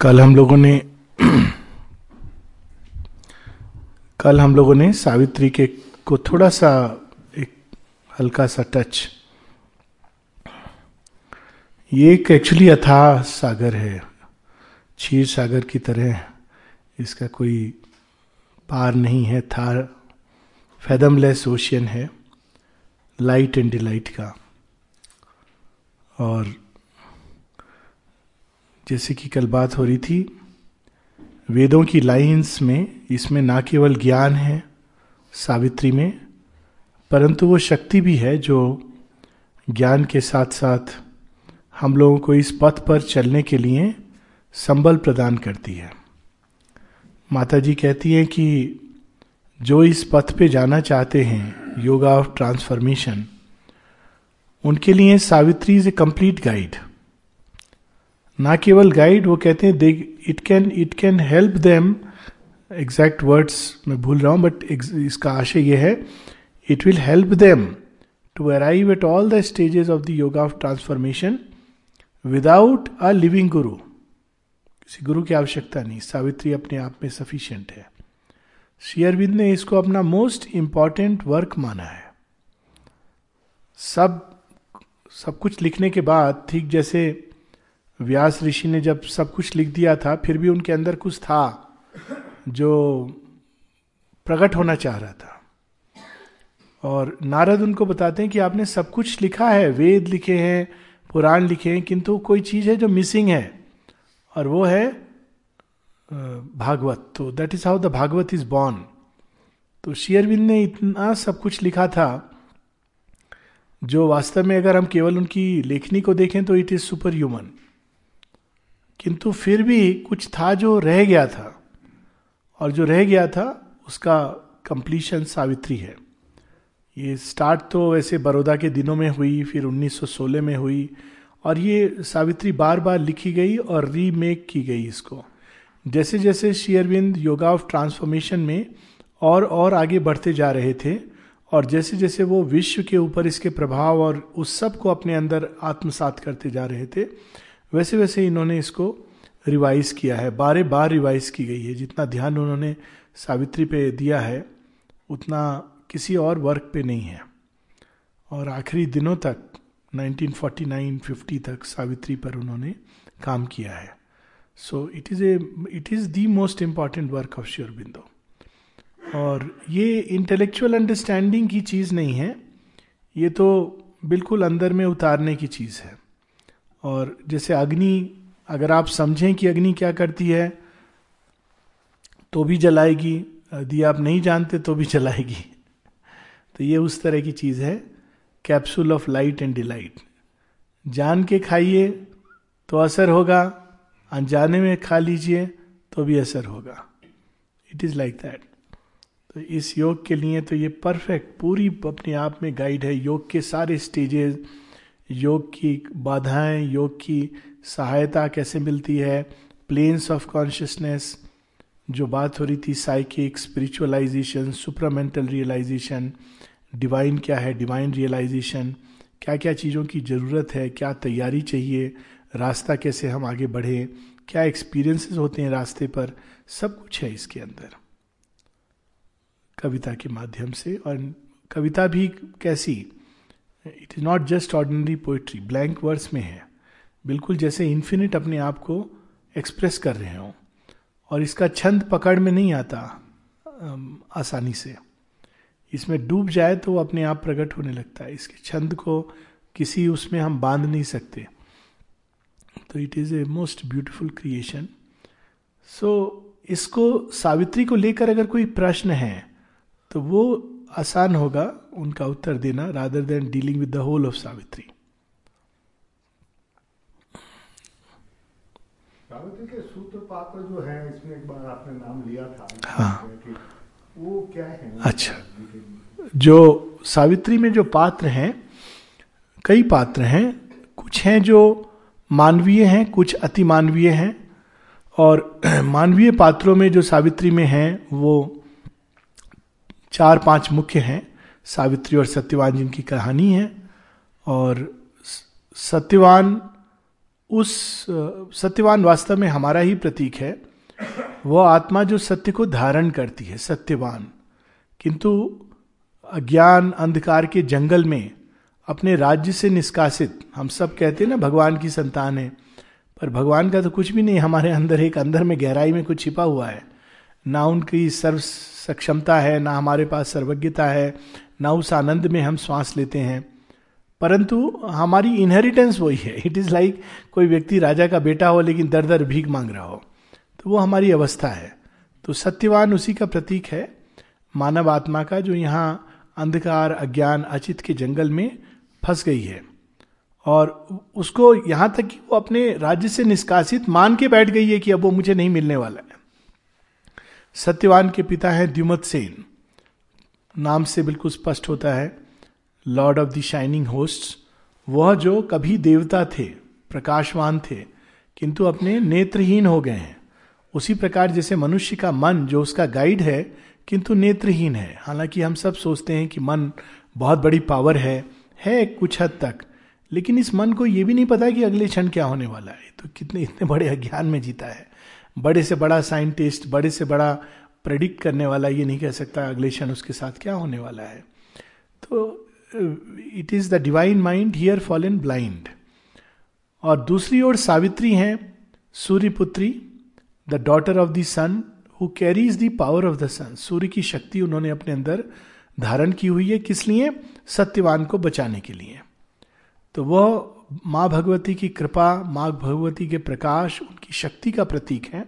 कल हम लोगों ने, कल हम लोगों ने सावित्री के को थोड़ा सा एक हल्का सा टच ये एक एक्चुअली अथा सागर है, क्षीर सागर की तरह। इसका कोई पार नहीं है, था फैदमलेस ओशियन है लाइट एंड डिलाइट का। और जैसे कि कल बात हो रही थी, वेदों की लाइंस में इसमें ना केवल ज्ञान है सावित्री में, परंतु वो शक्ति भी है जो ज्ञान के साथ साथ हम लोगों को इस पथ पर चलने के लिए संबल प्रदान करती है। माता जी कहती हैं कि जो इस पथ पे जाना चाहते हैं, योगा ऑफ़ ट्रांसफॉर्मेशन, उनके लिए Savitri is a complete guide. ना केवल गाइड वो कहते हैं they it can it can help them exact words मैं भूल रहा हूँ बट इसका आशय यह है it will help them to arrive at all the stages of the yoga of transformation without a living guru किसी गुरु की आवश्यकता नहीं, सावित्री अपने आप में सफिशियंट है। श्री अरविंद ने इसको अपना मोस्ट इंपॉर्टेंट वर्क माना है। सब सब कुछ लिखने के बाद, ठीक जैसे व्यास ऋषि ने जब सब कुछ लिख दिया था, फिर भी उनके अंदर कुछ था जो प्रकट होना चाह रहा था। और नारद उनको बताते हैं कि आपने सब कुछ लिखा है, वेद लिखे हैं, पुराण लिखे हैं, किंतु कोई चीज़ है जो मिसिंग है, और वो है भागवत। तो that is how the Bhagavat is born तो शेयरविंद ने इतना सब कुछ लिखा था, जो वास्तव में अगर हम केवल उनकी लेखनी को देखें तो इट इज़ सुपर ह्यूमन किंतु फिर भी कुछ था जो रह गया था और जो रह गया था, उसका कंप्लीशन सावित्री है। ये स्टार्ट तो वैसे बड़ौदा के दिनों में हुई, फिर 1916 में हुई और ये सावित्री बार बार लिखी गई और रीमेक की गई इसको। जैसे जैसे शेयरविंद योगा ऑफ़ ट्रांसफॉर्मेशन में और और आगे बढ़ते जा रहे थे और जैसे जैसे वो विश्व के ऊपर इसके प्रभाव और उस सबको अपने अंदर आत्मसात करते जा रहे थे वैसे वैसे इन्होंने इसको रिवाइज किया है। बारे बार रिवाइज की गई है। जितना ध्यान उन्होंने सावित्री पे दिया है, उतना किसी और वर्क पे नहीं है। और आखिरी दिनों तक 1949-50 तक सावित्री पर उन्होंने काम किया है। So it is a it is the most important work of Sri Aurobindo और ये इंटेलेक्चुअल अंडरस्टैंडिंग की चीज़ नहीं है। ये तो बिल्कुल अंदर में उतारने की चीज़ है। और जैसे अग्नि, अगर आप समझें कि अग्नि क्या करती है तो भी जलाएगी, यदि आप नहीं जानते तो भी जलाएगी। तो ये उस तरह की चीज़ है capsule of light and delight जान के खाइए तो असर होगा, अनजाने में खा लीजिए तो भी असर होगा। इट इज़ लाइक दैट तो इस योग के लिए तो ये परफेक्ट पूरी अपने आप में गाइड है। योग के सारे स्टेजेस योग की बाधाएँ, योग की सहायता कैसे मिलती है प्लेन्स ऑफ़ कॉन्शियसनेस जो बात हो रही थी psychic spiritualisation supramental realisation divine क्या है डिवाइन रियलाइजेशन क्या क्या चीज़ों की ज़रूरत है, क्या तैयारी चाहिए, रास्ता कैसे हम आगे बढ़े, क्या एक्सपीरियंसेस होते हैं रास्ते पर, सब कुछ है इसके अंदर। कविता के माध्यम से और कविता भी कैसी it is not just ordinary poetry blank words में है। बिल्कुल जैसे इन्फिनिट अपने आप को एक्सप्रेस कर रहे हो। और इसका छंद पकड़ में नहीं आता आसानी से। इसमें डूब जाए तो वो अपने आप प्रकट होने लगता है। इसके छंद को किसी उसमें हम बाँध नहीं सकते। तो it is a most beautiful creation so इसको, सावित्री को लेकर अगर कोई प्रश्न है तो वो आसान होगा उनका उत्तर देना rather than dealing with the whole of Savitri Savitri के सूत्र पात्र जो है इसमें एक बार आपने नाम लिया था। हाँ। वो क्या है? अच्छा। जो सावित्री में जो पात्र हैं कई पात्र हैं कुछ हैं जो मानवीय हैं कुछ अति मानवीय हैं और मानवीय पात्रों में जो सावित्री में हैं वो चार पाँच मुख्य हैं, सावित्री और सत्यवान जिनकी कहानी है, और सत्यवान उस, सत्यवान वास्तव में हमारा ही प्रतीक है वह आत्मा जो सत्य को धारण करती है, सत्यवान। किंतु अज्ञान, अंधकार के जंगल में अपने राज्य से निष्कासित, हम सब कहते हैं ना, भगवान की संतान है, पर भगवान का तो कुछ भी नहीं, हमारे अंदर एक अंदर में गहराई में कुछ छिपा हुआ है, ना उनकी सर्व सक्षमता है, ना हमारे पास सर्वज्ञता है, ना उस आनंद में हम श्वास लेते हैं। परंतु हमारी इनहेरिटेंस वही है। इट इज़ लाइक कोई व्यक्ति राजा का बेटा हो, लेकिन दर दर भीख मांग रहा हो। तो वो हमारी अवस्था है। तो सत्यवान उसी का प्रतीक है। मानव आत्मा का जो यहाँ अंधकार, अज्ञान, अचित के जंगल में फंस गई है। और उसको यहाँ तक कि वो अपने राज्य से निष्कासित मान के बैठ गई है कि अब वो मुझे नहीं मिलने वाला सत्यवान के पिता है द्युमत सेन। नाम से बिल्कुल स्पष्ट होता है, lord of the shining host वह जो कभी देवता थे, प्रकाशवान थे, किंतु अपने नेत्रहीन हो गए हैं। उसी प्रकार जैसे मनुष्य का मन, जो उसका गाइड है, किंतु नेत्रहीन है। हालाँकि हम सब सोचते हैं कि मन बहुत बड़ी पावर है है कुछ हद तक। लेकिन इस मन को यह भी नहीं पता कि अगले क्षण क्या होने वाला है। तो कितने, इतने बड़े अज्ञान में जीता है। बड़े से बड़ा साइंटिस्ट, बड़े से बड़ा प्रेडिक्ट करने वाला, ये नहीं कह सकता अगले क्षण उसके साथ क्या होने वाला है। तो it is the divine mind here fall in blind और दूसरी ओर सावित्री हैं सूर्यपुत्री the daughter of the sun who carries the power of the sun सूर्य की शक्ति उन्होंने अपने अंदर धारण की हुई है किस लिए? सत्यवान को बचाने के लिए। तो वह माँ भगवती की कृपा, माँ भगवती के प्रकाश, उनकी शक्ति का प्रतीक है,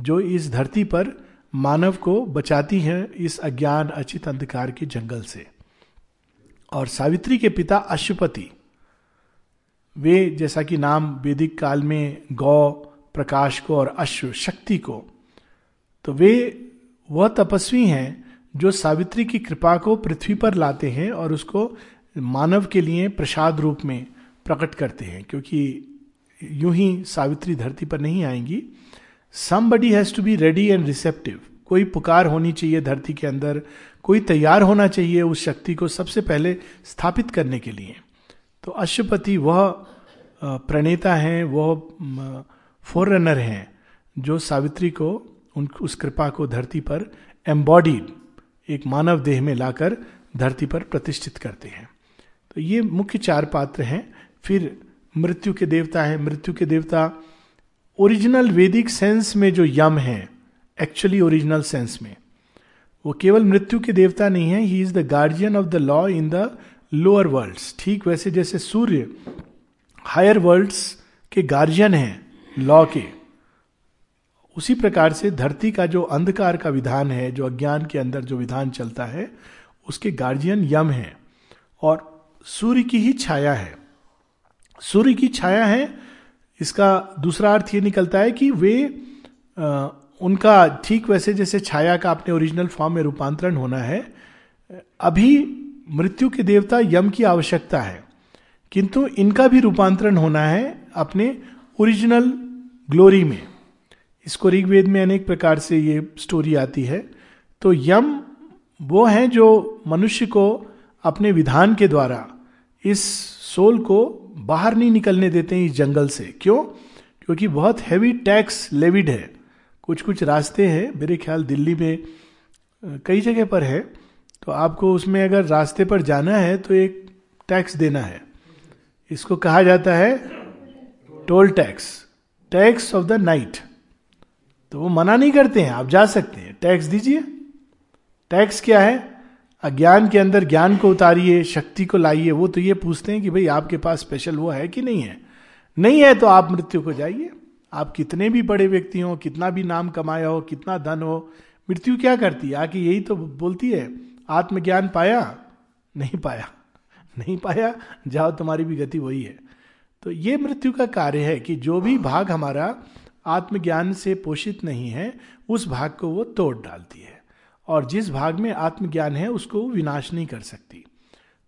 जो इस धरती पर मानव को बचाती है इस अज्ञान, अचित अंधकार के जंगल से। और सावित्री के पिता अशुपति वे जैसा कि नाम वैदिक काल में गौ, प्रकाश को और अश्व शक्ति को तो वे वह तपस्वी हैं जो सावित्री की कृपा को पृथ्वी पर लाते हैं और उसको मानव के लिए प्रसाद रूप में प्रकट करते हैं, क्योंकि यूँ ही सावित्री धरती पर नहीं आएँगी। Somebody has to be ready and receptive कोई पुकार होनी चाहिए धरती के अंदर, कोई तैयार होना चाहिए उस शक्ति को सबसे पहले स्थापित करने के लिए। तो अश्वपति वह प्रणेता हैं, वह फोर रनर हैं, जो सावित्री को उन, उस कृपा को धरती पर एम्बॉडीड एक मानव देह में लाकर धरती पर प्रतिष्ठित करते हैं। तो ये मुख्य चार पात्र हैं। फिर मृत्यु के देवता है, मृत्यु के देवता। ओरिजिनल वैदिक सेंस में जो यम है एक्चुअली ओरिजिनल सेंस में, वो केवल मृत्यु के देवता नहीं है he is the guardian of the law in the lower world ठीक वैसे जैसे सूर्य हायर वर्ल्ड्स के गार्जियन हैं लॉ के। उसी प्रकार से धरती का जो अंधकार का विधान है, जो अज्ञान के अंदर जो विधान चलता है, उसके गार्जियन यम है। और सूर्य की ही छाया है। सूर्य की छाया है इसका दूसरा अर्थ ये निकलता है कि वे आ, उनका ठीक वैसे जैसे छाया का अपने ओरिजिनल फॉर्म में रूपांतरण होना है। अभी मृत्यु के देवता यम की आवश्यकता है किंतु इनका भी रूपांतरण होना है अपने ओरिजिनल ग्लोरी में। इसको ऋग्वेद में अनेक प्रकार से ये स्टोरी आती है। तो यम वो है जो मनुष्य को अपने विधान के द्वारा इस सोल को बाहर नहीं निकलने देते हैं इस जंगल से। क्यों? क्योंकि बहुत हैवी टैक्स लेविड है। कुछ कुछ रास्ते हैं, मेरे ख्याल दिल्ली में कई जगह पर है। तो आपको उसमें अगर रास्ते पर जाना है तो एक टैक्स देना है। इसको कहा जाता है toll tax tax of the night तो वो मना नहीं करते हैं, आप जा सकते हैं। टैक्स दीजिए। टैक्स क्या है? अज्ञान के अंदर ज्ञान को उतारिए, शक्ति को लाइए, वो तो ये पूछते हैं कि भाई आपके पास स्पेशल वो है कि नहीं है? नहीं है तो आप मृत्यु को जाइए। आप कितने भी बड़े व्यक्ति हो, कितना भी नाम कमाया हो, कितना धन हो, मृत्यु क्या करती है? आके यही तो बोलती है, आत्मज्ञान पाया? नहीं पाया। नहीं पाया? जाओ, तुम्हारी भी गति वही है। तो ये मृत्यु का कार्य है कि जो भी भाग हमारा आत्मज्ञान से पोषित नहीं है, उस भाग को वो तोड़ डालती है। और जिस भाग में आत्मज्ञान है, उसको विनाश नहीं कर सकती।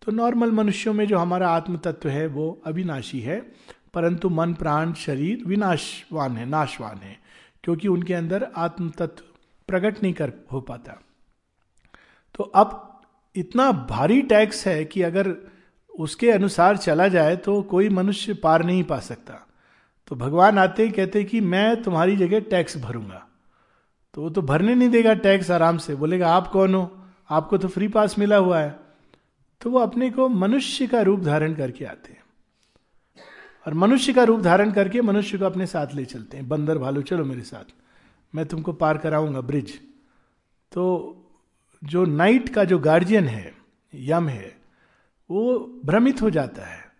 तो नॉर्मल मनुष्यों में जो हमारा आत्म तत्व है, वो अविनाशी है, परंतु मन, प्राण, शरीर विनाशवान है, नाशवान है, क्योंकि उनके अंदर आत्म तत्व प्रकट नहीं कर, हो पाता। तो अब इतना भारी टैक्स है कि अगर उसके अनुसार चला जाए तो कोई मनुष्य पार नहीं पा सकता। तो भगवान आते ही कहते कि मैं तुम्हारी जगह टैक्स भरूँगा। तो वो तो भरने नहीं देगा टैक्स आराम से। बोलेगा, आप कौन हो? आपको तो फ्री पास मिला हुआ है। तो वो अपने को मनुष्य का रूप धारण करके आते हैं। और मनुष्य का रूप धारण करके मनुष्य को अपने साथ ले चलते हैं। बंदर भालू, चलो मेरे साथ। मैं तुमको पार कराऊँगा, ब्रिज। तो जो नाइट का जो गार्जियन है, यम है, वो भ्रमित हो जाता है।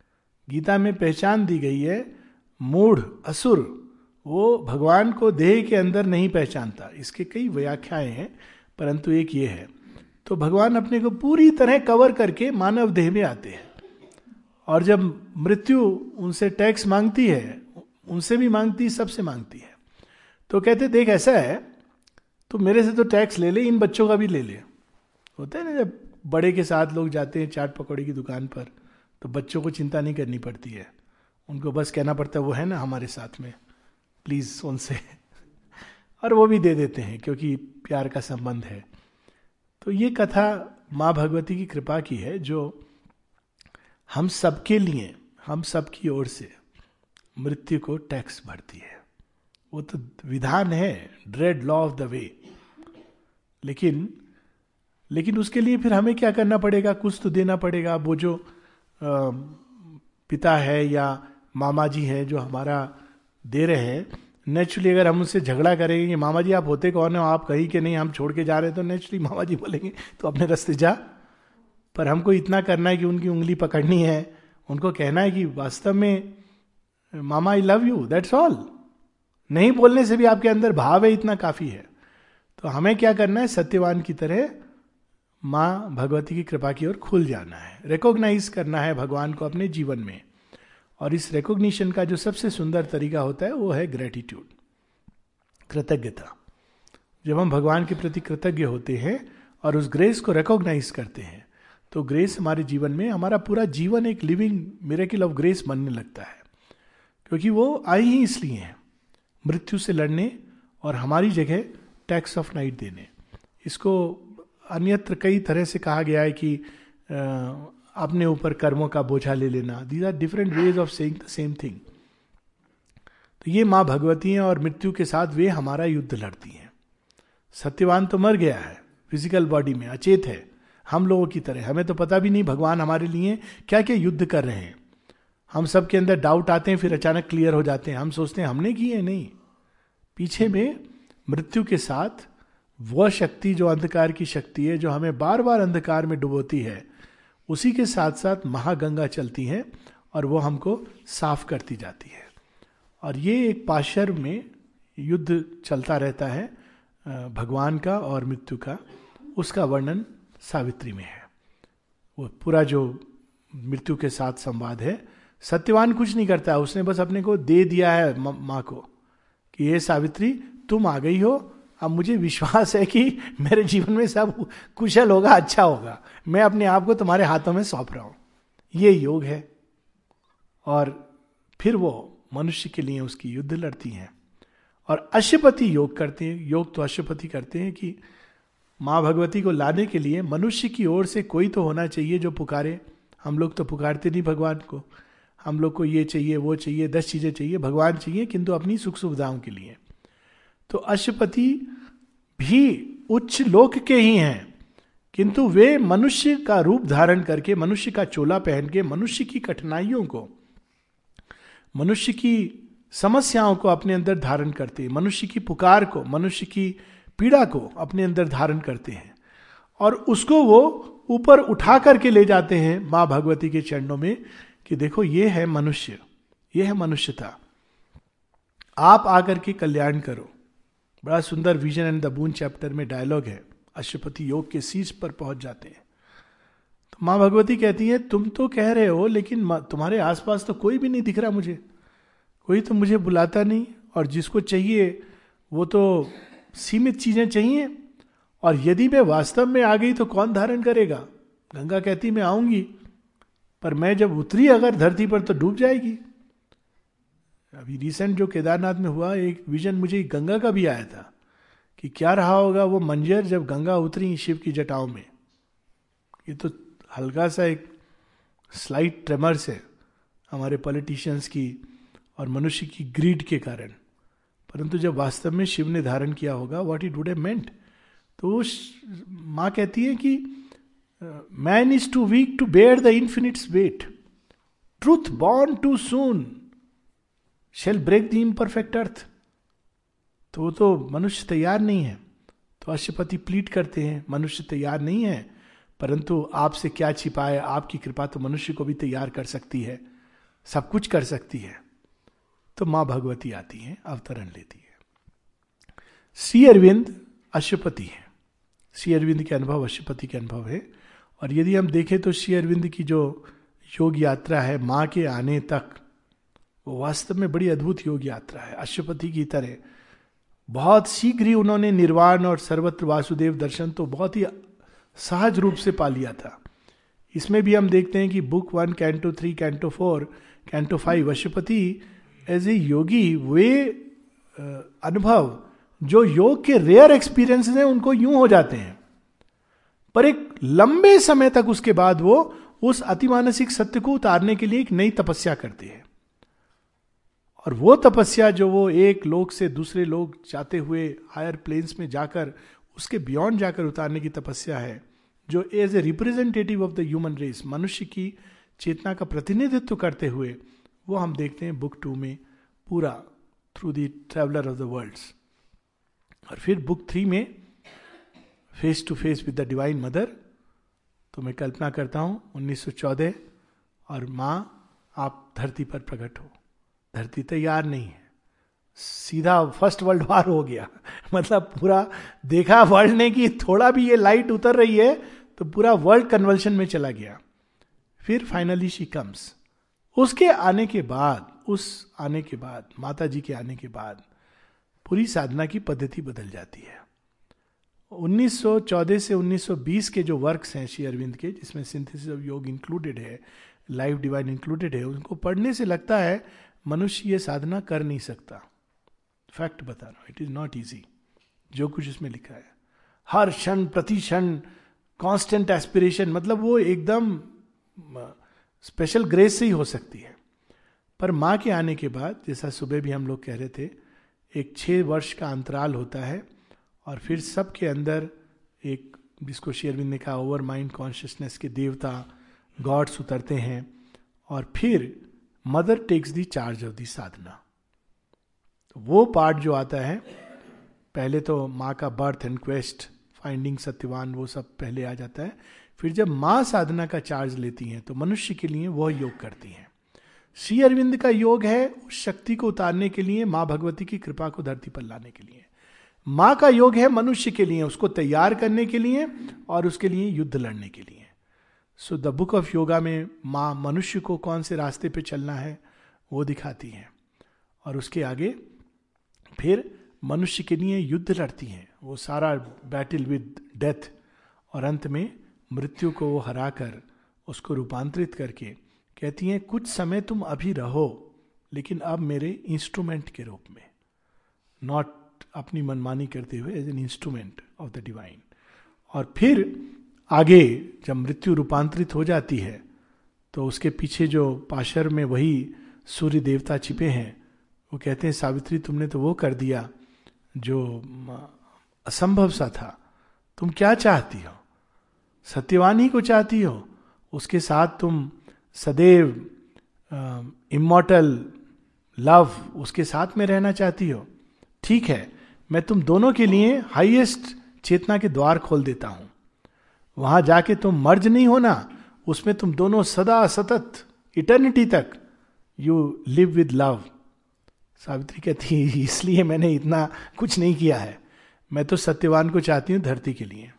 गीता में पहचान दी गई है, मूढ़, असुर। वो भगवान को देह के अंदर नहीं पहचानता। इसके कई व्याख्याएँ हैं, परंतु एक ये है। तो भगवान अपने को पूरी तरह कवर करके मानव देह में आते हैं। और जब मृत्यु उनसे टैक्स मांगती है, उनसे भी मांगती, सबसे मांगती है। तो कहते, देख, ऐसा है तो मेरे से तो टैक्स ले ले, इन बच्चों का भी ले ले। होता है ना, जब बड़े के साथ लोग जाते हैं चाट पकौड़े की दुकान पर तो बच्चों को चिंता नहीं करनी पड़ती है। उनको बस कहना पड़ता है, वो है ना हमारे साथ में। प्लीज़ उनसे। और वो भी दे देते हैं क्योंकि प्यार का संबंध है। तो ये कथा माँ भगवती की कृपा की है जो हम सबके लिए हम सबकी ओर से मृत्यु को टैक्स भरती है। वो तो विधान है dread law of the way लेकिन लेकिन उसके लिए फिर हमें क्या करना पड़ेगा? कुछ तो देना पड़ेगा। वो जो आ, पिता है या मामा जी है जो हमारा दे रहे हैं। नेचुरली अगर हम उससे झगड़ा करेंगे कि मामा जी आप होते कौन हो? आप कहीं के नहीं, हम छोड़ के जा रहे हैं। तो नेचुरली मामा जी बोलेंगे तो अपने रास्ते जा। पर हमको इतना करना है कि उनकी उंगली पकड़नी है। उनको कहना है कि, वास्तव में, मामा I love you that's all नहीं बोलने से भी आपके अंदर भाव है, इतना काफ़ी है। तो हमें क्या करना है? सत्यवान की तरह माँ भगवती की कृपा की ओर खुल जाना है। रिकॉग्नाइज करना है भगवान को अपने जीवन में। और इस रिकॉग्निशन का जो सबसे सुंदर तरीका होता है, वो है ग्रेटिट्यूड कृतज्ञता. जब हम भगवान के प्रति कृतज्ञ होते हैं और उस ग्रेस को रिकॉग्नाइज करते हैं तो ग्रेस हमारे जीवन में, हमारा पूरा जीवन एक लिविंग मेरेकिल ऑफ़ ग्रेस बनने लगता है. क्योंकि वो आई ही इसलिए है, मृत्यु से लड़ने और हमारी जगह टैक्स ऑफ़ नाइट देने. इसको अन्यत्र कई तरह से कहा गया है कि अपने ऊपर कर्मों का बोझा ले लेना। These are different ways of saying the same thing तो ये माँ भगवती हैं और मृत्यु के साथ वे हमारा युद्ध लड़ती हैं। सत्यवान तो मर गया है फ़िज़िकल बॉडी में अचेत है। हम लोगों की तरह। हमें तो पता भी नहीं भगवान हमारे लिए क्या क्या युद्ध कर रहे हैं। हम सब के अंदर डाउट आते हैं, फिर अचानक क्लियर हो जाते हैं। हम सोचते हैं, हमने किए नहीं। पीछे में मृत्यु के साथ वह शक्ति, जो अंधकार की शक्ति है, जो हमें बार बार अंधकार में डुबोती है उसी के साथ साथ महागंगा चलती है और वो हमको साफ़ करती जाती है। और ये एक पाशर में युद्ध चलता रहता है भगवान का और मृत्यु का। उसका वर्णन सावित्री में है। वो पूरा जो मृत्यु के साथ संवाद है, सत्यवान कुछ नहीं करता। उसने बस अपने को दे दिया है माँ को कि ये सावित्री, तुम आ गई हो अब मुझे विश्वास है कि मेरे जीवन में सब कुशल होगा अच्छा होगा। मैं अपने आप को तुम्हारे हाथों में सौंप रहा हूँ। ये योग है। और फिर वो मनुष्य के लिए उसकी युद्ध लड़ती हैं। और अशुपति योग करते हैं। योग तो अशुपति करते हैं कि माँ भगवती को लाने के लिए मनुष्य की ओर से कोई तो होना चाहिए जो पुकारे। हम लोग तो पुकारते नहीं भगवान को। हम लोग को ये चाहिए, वो चाहिए, दस चीज़ें चाहिए, भगवान चाहिए, किंतु अपनी सुख सुविधाओं के लिए। तो अशुपति भी उच्च लोक के ही हैं, किंतु वे मनुष्य का रूप धारण करके, मनुष्य का चोला पहन के, मनुष्य की कठिनाइयों को, मनुष्य की समस्याओं को अपने अंदर धारण करते हैं, मनुष्य की पुकार को, मनुष्य की पीड़ा को अपने अंदर धारण करते हैं और उसको वो ऊपर उठा करके ले जाते हैं माँ भगवती के चरणों में कि देखो ये है मनुष्य, ये है मनुष्यता, आप आकर के कल्याण करो। बड़ा सुंदर vision and the boon chapter में डायलॉग है। अशुपति योग के शीर्ष पर पहुँच जाते हैं। तो माँ भगवती कहती है, तुम तो कह रहे हो, लेकिन तुम्हारे आसपास तो कोई भी नहीं दिख रहा मुझे। कोई तो मुझे बुलाता नहीं, और जिसको चाहिए, वो तो सीमित चीज़ें चाहिए। और यदि मैं वास्तव में आ गई तो कौन धारण करेगा? गंगा कहती, मैं आऊँगी, पर मैं जब उतरी अगर धरती पर तो डूब जाएगी। अभी रिसेंट जो केदारनाथ में हुआ, एक विजन मुझे गंगा का भी आया था, कि क्या रहा होगा वो मंजर जब गंगा उतरी शिव की जटाओं में। ये तो हल्का सा एक स्लाइट ट्रेमर्स है हमारे पॉलिटिशियंस की और मनुष्य की ग्रीड के कारण। परंतु जब वास्तव में शिव ने धारण किया होगा what it would have meant तो माँ कहती है कि man is too weak to bear the infinite's weight truth born too soon shall break the imperfect earth तो वो तो मनुष्य तैयार नहीं है। तो अशुपति प्लीट करते हैं, मनुष्य तैयार नहीं है, परंतु आपसे क्या छिपाए आपकी कृपा तो मनुष्य को भी तैयार कर सकती है, सब कुछ कर सकती है। तो माँ भगवती आती है, अवतरण लेती है। श्री अरविंद अशुपति है। श्री अरविंद के अनुभव अशुपति के अनुभव है। और यदि हम देखें तो श्री अरविंद की जो योग यात्रा है, माँ के आने तक वो वास्तव में बड़ी अद्भुत योग यात्रा है। अशुपति की तरह। बहुत शीघ्र ही उन्होंने निर्वाण और सर्वत्र वासुदेव दर्शन तो बहुत ही सहज रूप से पा लिया था। इसमें भी हम देखते हैं कि book one, canto three, canto four, canto five Aswapati as a yogi, वे अनुभव, जो योग के रेयर एक्सपीरियंस हैं, उनको यूँ हो जाते हैं। पर एक लंबे समय तक उसके बाद वो उस अतिमानसिक सत्य को उतारने के लिए एक नई तपस्या करते हैं। और वो तपस्या जो वो एक लोक से दूसरे लोग जाते हुए हायर प्लेन्स में जाकर, उसके बियॉन्ड जाकर उतारने की तपस्या है, जो as a representative of the human race मनुष्य की चेतना का प्रतिनिधित्व करते हुए, वो हम देखते हैं बुक टू में पूरा through the traveller of the worlds और फिर बुक थ्री में face to face with the divine mother तो मैं कल्पना करता हूँ 1914 और माँ, आप धरती पर प्रकट हो। धरती तैयार नहीं है। सीधा फ़र्स्ट वर्ल्ड वार हो गया। मतलब पूरा देखा वर्ल्ड ने कि थोड़ा भी ये लाइट उतर रही है तो पूरा वर्ल्ड कन्वर्शन में चला गया। फिर फाइनली शी कम्स उसके आने के बाद, उस आने के बाद माता जी के आने के बाद, पूरी साधना की पद्धति बदल जाती है। 1914 से 1920 के जो वर्क्स हैं श्री अरविंद के, जिसमें सिंथेसिस ऑफ़ योग इंक्लूडेड है लाइफ डिवाइन इंक्लूडेड है, उनको पढ़ने से लगता है मनुष्य ये साधना कर नहीं सकता। फैक्ट बता रहा हूँ इट इज़ नॉट इजी जो कुछ इसमें लिखा है। हर क्षण, प्रति क्षण कॉन्स्टेंट एस्पिरेशन मतलब वो एकदम स्पेशल ग्रेस से ही हो सकती है। पर माँ के आने के बाद, जैसा सुबह भी हम लोग कह रहे थे, एक छः वर्ष का अंतराल होता है और फिर सबके अंदर एक, जिसको शेयरविंद ने कहा ओवर माइंड कॉन्शियसनेस के देवता, गॉड्स उतरते हैं और फिर mother takes the charge of the sadhana. तो वो पार्ट जो आता है, पहले तो माँ का birth and quest, finding Satyavan, वो सब पहले आ जाता है। फिर जब माँ साधना का चार्ज लेती हैं तो मनुष्य के लिए वह योग करती हैं। श्री अरविंद का योग है उस शक्ति को उतारने के लिए, माँ भगवती की कृपा को धरती पर लाने के लिए। माँ का योग है मनुष्य के लिए, उसको तैयार करने के लिए और उसके लिए युद्ध लड़ने के लिए। So the book of yoga में माँ मनुष्य को कौन से रास्ते पे चलना है, वो दिखाती हैं। और उसके आगे फिर मनुष्य के लिए युद्ध लड़ती हैं। वो सारा बैटल विद डेथ और अंत में मृत्यु को वो हराकर उसको रूपांतरित करके कहती हैं, कुछ समय तुम अभी रहो, लेकिन अब मेरे इंस्ट्रूमेंट के रूप में। नॉट अपनी मनमानी करते हुए as an instrument of the divine और फिर आगे जब मृत्यु रूपांतरित हो जाती है तो उसके पीछे जो पाशर में वही सूर्य देवता छिपे हैं, वो कहते हैं, सावित्री, तुमने तो वो कर दिया जो असंभव सा था। तुम क्या चाहती हो? सत्यवान ही को चाहती हो? उसके साथ तुम सदैव इमोटल लव उसके साथ में रहना चाहती हो? ठीक है, मैं तुम दोनों के लिए हाईएस्ट चेतना के द्वार खोल देता हूँ। वहाँ जाके तुम मर्ज नहीं होना, उसमें तुम दोनों सदा सतत इटर्निटी तक you live with love Savitri कहती है, इसलिए मैंने इतना कुछ नहीं किया है। मैं तो सत्यवान को चाहती हूँ धरती के लिए।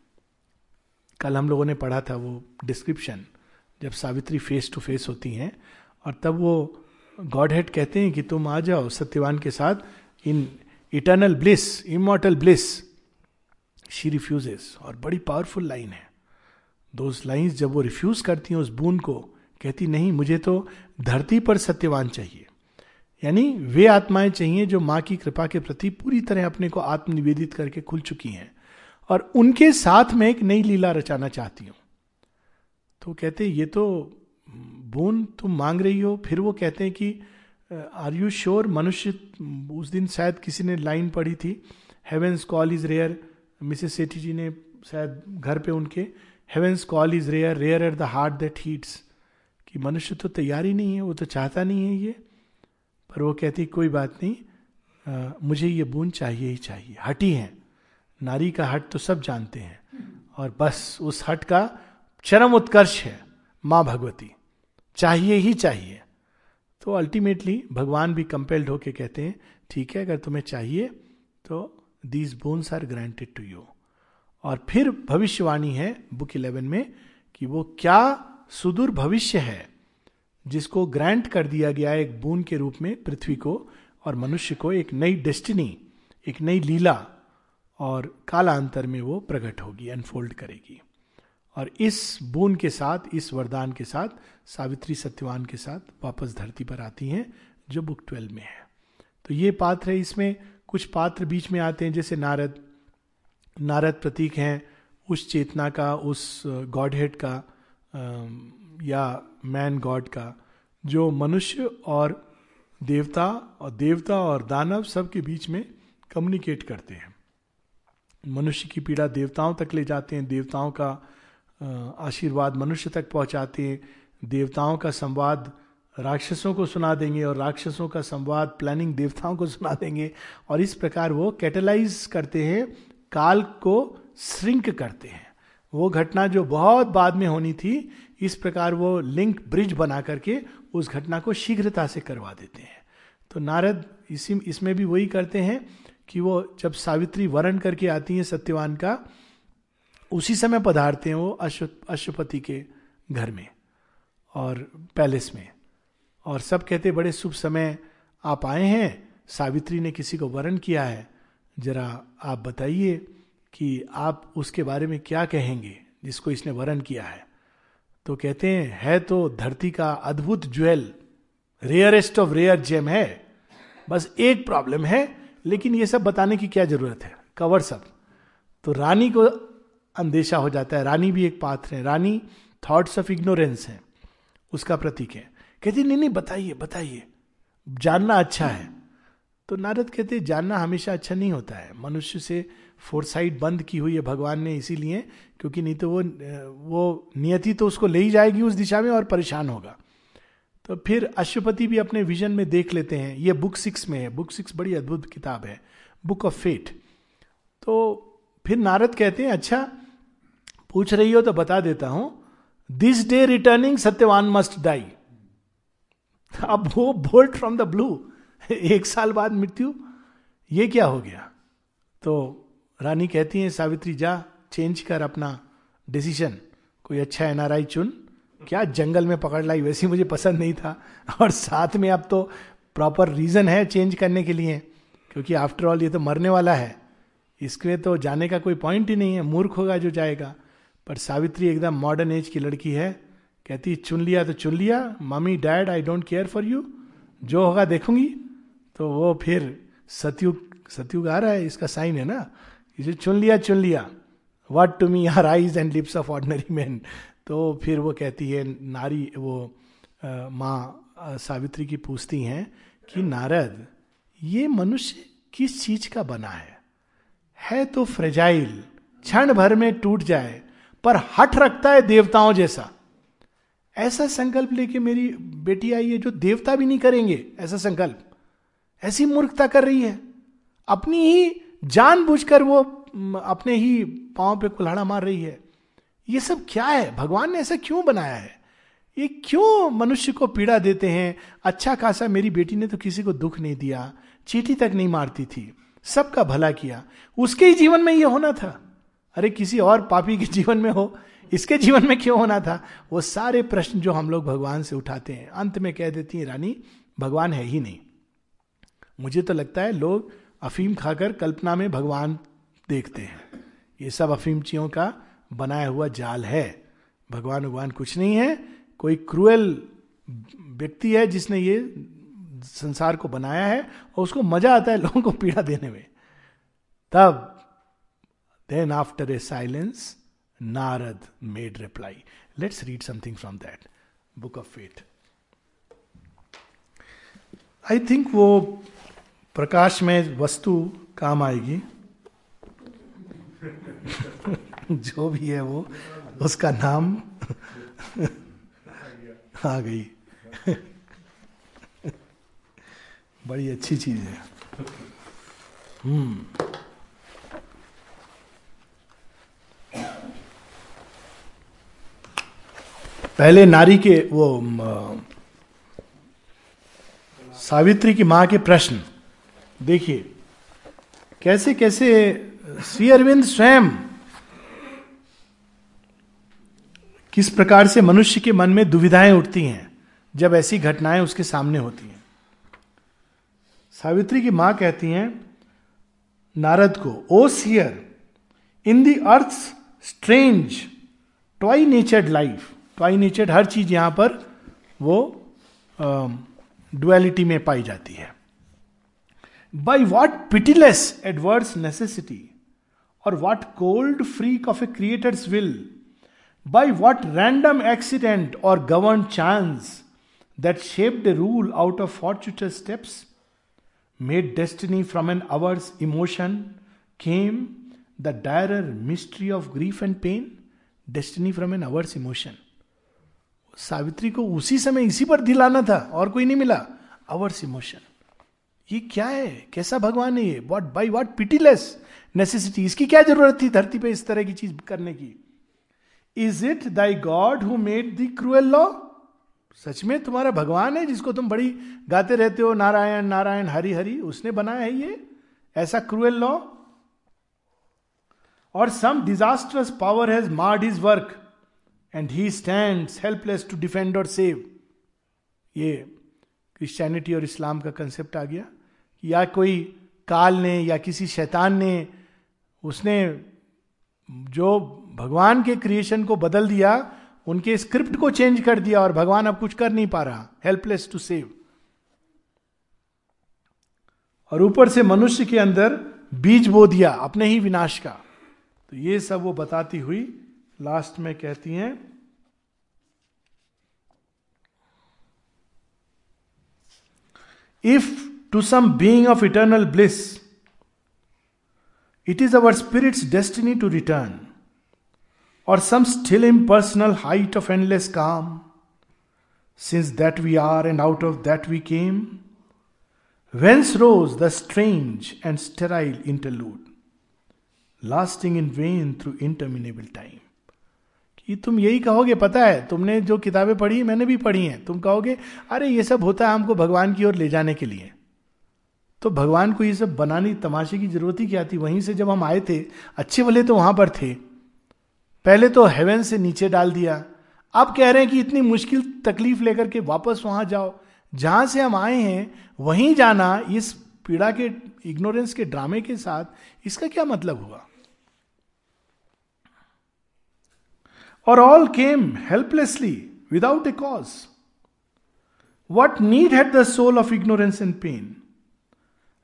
कल हम लोगों ने पढ़ा था वो डिस्क्रिप्शन जब सावित्री फेस टू फेस होती हैं, और तब वो गॉड हेड कहते हैं कि तुम आ जाओ सत्यवान के साथ in eternal bliss immortal bliss she refuses और बड़ी पावरफुल लाइन है। दो लाइन्स जब वो रिफ्यूज करती हैं उस बूंद को, कहती, नहीं, मुझे तो धरती पर सत्यवान चाहिए। यानी वे आत्माएँ चाहिए जो माँ की कृपा के प्रति पूरी तरह अपने को आत्मनिवेदित करके खुल चुकी हैं और उनके साथ में एक नई लीला रचाना चाहती हूँ। तो कहते, ये तो बोन तुम मांग रही हो। फिर वो कहते हैं कि आर यू श्योर मनुष्य उस दिन शायद किसी ने लाइन पढ़ी थी heaven's call is rare Mrs Sethi ji ने शायद घर पे उनके heaven's call is rare rare at the heart that heeds कि मनुष्य तो तैयार ही नहीं है वो तो चाहता नहीं है ये। पर वो कहती कोई बात नहीं आ, मुझे ये बूंद चाहिए ही चाहिए। हटी है नारी का हट तो सब जानते हैं। और बस उस हट का चरम उत्कर्ष है माँ भगवती। चाहिए ही चाहिए। तो अल्टीमेटली भगवान भी कंपेल्ड होके कहते हैं ठीक है अगर तुम्हें चाहिए तो these boons are granted to you और फिर भविष्यवाणी है बुक इलेवन में कि वो क्या सुदूर भविष्य है, जिसको ग्रांट कर दिया गया एक बून के रूप में पृथ्वी को और मनुष्य को एक नई डेस्टिनी, एक नई लीला और कालांतर में वो प्रकट होगी अनफोल्ड करेगी। और इस बून के साथ, इस वरदान के साथ, सावित्री सत्यवान के साथ वापस धरती पर आती हैं, जो बुक ट्वेल्व में है। तो ये पात्र है, इसमें कुछ पात्र बीच में आते हैं, जैसे नारद नारद प्रतीक हैं, उस चेतना का, उस गॉड हेड का या मैन गॉड का, जो मनुष्य और देवता और देवता और दानव सबके बीच में कम्युनिकेट करते हैं। मनुष्य की पीड़ा देवताओं तक ले जाते हैं, देवताओं का आशीर्वाद मनुष्य तक पहुंचाते हैं, देवताओं का संवाद राक्षसों को सुना देंगे और राक्षसों का संवाद प्लानिंग देवताओं को सुना देंगे और इस प्रकार वो कैटेलाइज करते हैं काल को श्रिंक करते हैं। वो घटना जो बहुत बाद में होनी थी, इस प्रकार वो लिंक ब्रिज बना करके उस घटना को शीघ्रता से करवा देते हैं। तो नारद इसी, इसमें भी वही करते हैं कि वो जब सावित्री वरण करके आती हैं सत्यवान का, उसी समय पधारते हैं वो अश्व, अश्वपति के घर में और पैलेस में। और सब कहते बड़े शुभ समय आप आए हैं, सावित्री ने किसी को वरण किया है। जरा आप बताइए कि आप उसके बारे में क्या कहेंगे जिसको इसने वर्ण किया है। तो कहते हैं, है तो धरती का अद्भुत jewel rarest of rare gem है। बस एक प्रॉब्लम है, लेकिन ये सब बताने की क्या ज़रूरत है? कवर सब. तो रानी को अंदेशा हो जाता है। रानी भी एक पात्र है। रानी थॉट्स ऑफ़ इग्नोरेंस है। उसका प्रतीक है। कहती नहीं नहीं, बताइए बताइए। जानना अच्छा है। तो नारद कहते, जानना हमेशा अच्छा नहीं होता है। मनुष्य से फोरसाइट बंद की हुई है भगवान ने इसीलिए, क्योंकि नहीं तो वो वो नियति तो उसको ले ही जाएगी उस दिशा में और परेशान होगा। तो फिर अश्वपति भी अपने विजन में देख लेते हैं। ये बुक सिक्स में है। बुक सिक्स बड़ी अद्भुत किताब है। Book of fate. तो फिर नारद कहते हैं अच्छा पूछ रही हो तो बता देता हूँ। This day returning Satyavan must die अब वो बोल्ट फ्रॉम द ब्लू एक साल बाद मृत्यु, ये क्या हो गया? तो रानी कहती है, सावित्री, जा चेंज कर अपना डिसीज़न कोई अच्छा एनआरआई चुन. क्या जंगल में पकड़ लाई? वैसी मुझे पसंद नहीं था। और साथ में अब तो प्रॉपर रीजन है चेंज करने के लिए, क्योंकि आफ्टर ऑल ये तो मरने वाला है। इसमें तो जाने का कोई पॉइंट ही नहीं है। मूर्ख होगा जो जाएगा। पर सावित्री एकदम मॉडर्न एज की लड़की है। कहती, चुन लिया तो चुन लिया। Mummy dad I don't care for you जो होगा देखूँगी। तो वो फिर सतयुग सतयुग आ रहा है, इसका साइन है ना? इसे चुन लिया चुन लिया। What to me are eyes and lips of ordinary man तो फिर वो कहती है, नारी, वो माँ सावित्री की पूछती हैं कि, नारद, ये मनुष्य किस चीज़ का बना है? है तो फ्रेजाइल क्षण भर में टूट जाए, पर हट रखता है देवताओं जैसा। ऐसा संकल्प लेके मेरी बेटी आई है जो देवता भी नहीं करेंगे, ऐसा संकल्प। ऐसी मूर्खता कर रही है। अपनी ही जानबूझकर वो अपने ही पाँव पे कुल्हाड़ा मार रही है। ये सब क्या है? भगवान ने ऐसा क्यों बनाया है? ये क्यों मनुष्य को पीड़ा देते हैं? अच्छा खासा मेरी बेटी ने तो किसी को दुख नहीं दिया, चीटी तक नहीं मारती थी, सबका भला किया। उसके ही जीवन में ये होना था। अरे किसी और पापी के जीवन में हो, इसके जीवन में क्यों होना था? वो सारे प्रश्न जो हम लोग भगवान से उठाते हैं, अंत में कह देती है, रानी, भगवान है ही नहीं। मुझे तो लगता है लोग अफीम खाकर कल्पना में भगवान देखते हैं। ये सब अफीमचियों का बनाया हुआ जाल है। भगवान भगवान कुछ नहीं है। कोई क्रूएल व्यक्ति है जिसने ये संसार को बनाया है और उसको मज़ा आता है लोगों को पीड़ा देने में। तब then after a silence Narad made reply let's read something from that book of fate I think वो प्रकाश में वस्तु काम आएगी। जो भी है वो, उसका नाम आ गई। बड़ी अच्छी चीज़ है। हम्म। पहले नारी के वो सावित्री की माँ के प्रश्न। देखिए, कैसे कैसे श्री अरविंद स्वयं किस प्रकार से मनुष्य के मन में दुविधाएँ उठती हैं, जब ऐसी घटनाएँ उसके सामने होती हैं। सावित्री की माँ कहती हैं, नारद को, O seer, in the earth strange, thy natured life. Thy natured हर चीज़ यहाँ पर वो डुअलिटी में पाई जाती है। by what pitiless adverse necessity or what cold freak of a creator's will by what random accident or govern chance that shaped a rule out of fortuitous steps made destiny from an hour's emotion came the dire mystery of grief and pain destiny from an hour's emotion Savitri को उसी समय इसी पर दिलाना था और कोई नहीं मिला आवर्स इमोशन ये क्या है? कैसा भगवान है ये? What by what pitiless necessity इसकी क्या ज़रूरत थी धरती पे इस तरह की चीज़ करने की? Is it thy god who made the cruel law सच में तुम्हारा भगवान है जिसको तुम बड़ी गाते रहते हो, नारायण नारायण, हरि हरि, उसने बनाया है ये? ऐसा क्रूएल लॉ और some disastrous power has marred his work and he stand helpless to defend और सेव ये क्रिश्चियनिटी और इस्लाम का कंसेप्ट आ गया। या कोई काल ने या किसी शैतान ने उसने जो भगवान के क्रिएशन को बदल दिया, उनके स्क्रिप्ट को चेंज कर दिया और भगवान अब कुछ कर नहीं पा रहा हेल्पलेस टू सेव और ऊपर से मनुष्य के अंदर बीज बो दिया अपने ही विनाश का। तो ये सब वो बताती हुई लास्ट में कहती हैं if to some being of eternal bliss it is our spirit's destiny to return or some still impersonal height of endless calm. Since that we are, and out of that we came, whence rose the strange and sterile interlude, lasting in vain through interminable time. कि तुम यही कहोगे पता है तुमने जो किताबें पढ़ी मैंने भी पढ़ी हैं तुम कहोगे अरे ये सब होता है हमको भगवान की ओर ले जाने के लिए तो भगवान को ये सब बनानी तमाशे की ज़रूरत ही क्या थी? वहीं से जब हम आए थे, अच्छे भले तो वहाँ पर थे। पहले तो हेवन से नीचे डाल दिया। अब कह रहे हैं कि इतनी मुश्किल तकलीफ़ लेकर के वापस वहाँ जाओ। जहाँ से हम आए हैं, वहीं जाना इस पीड़ा के इग्नोरेंस के ड्रामे के साथ इसका क्या मतलब हुआ? और all came helplessly without a cause what need had the soul of ignorance and pain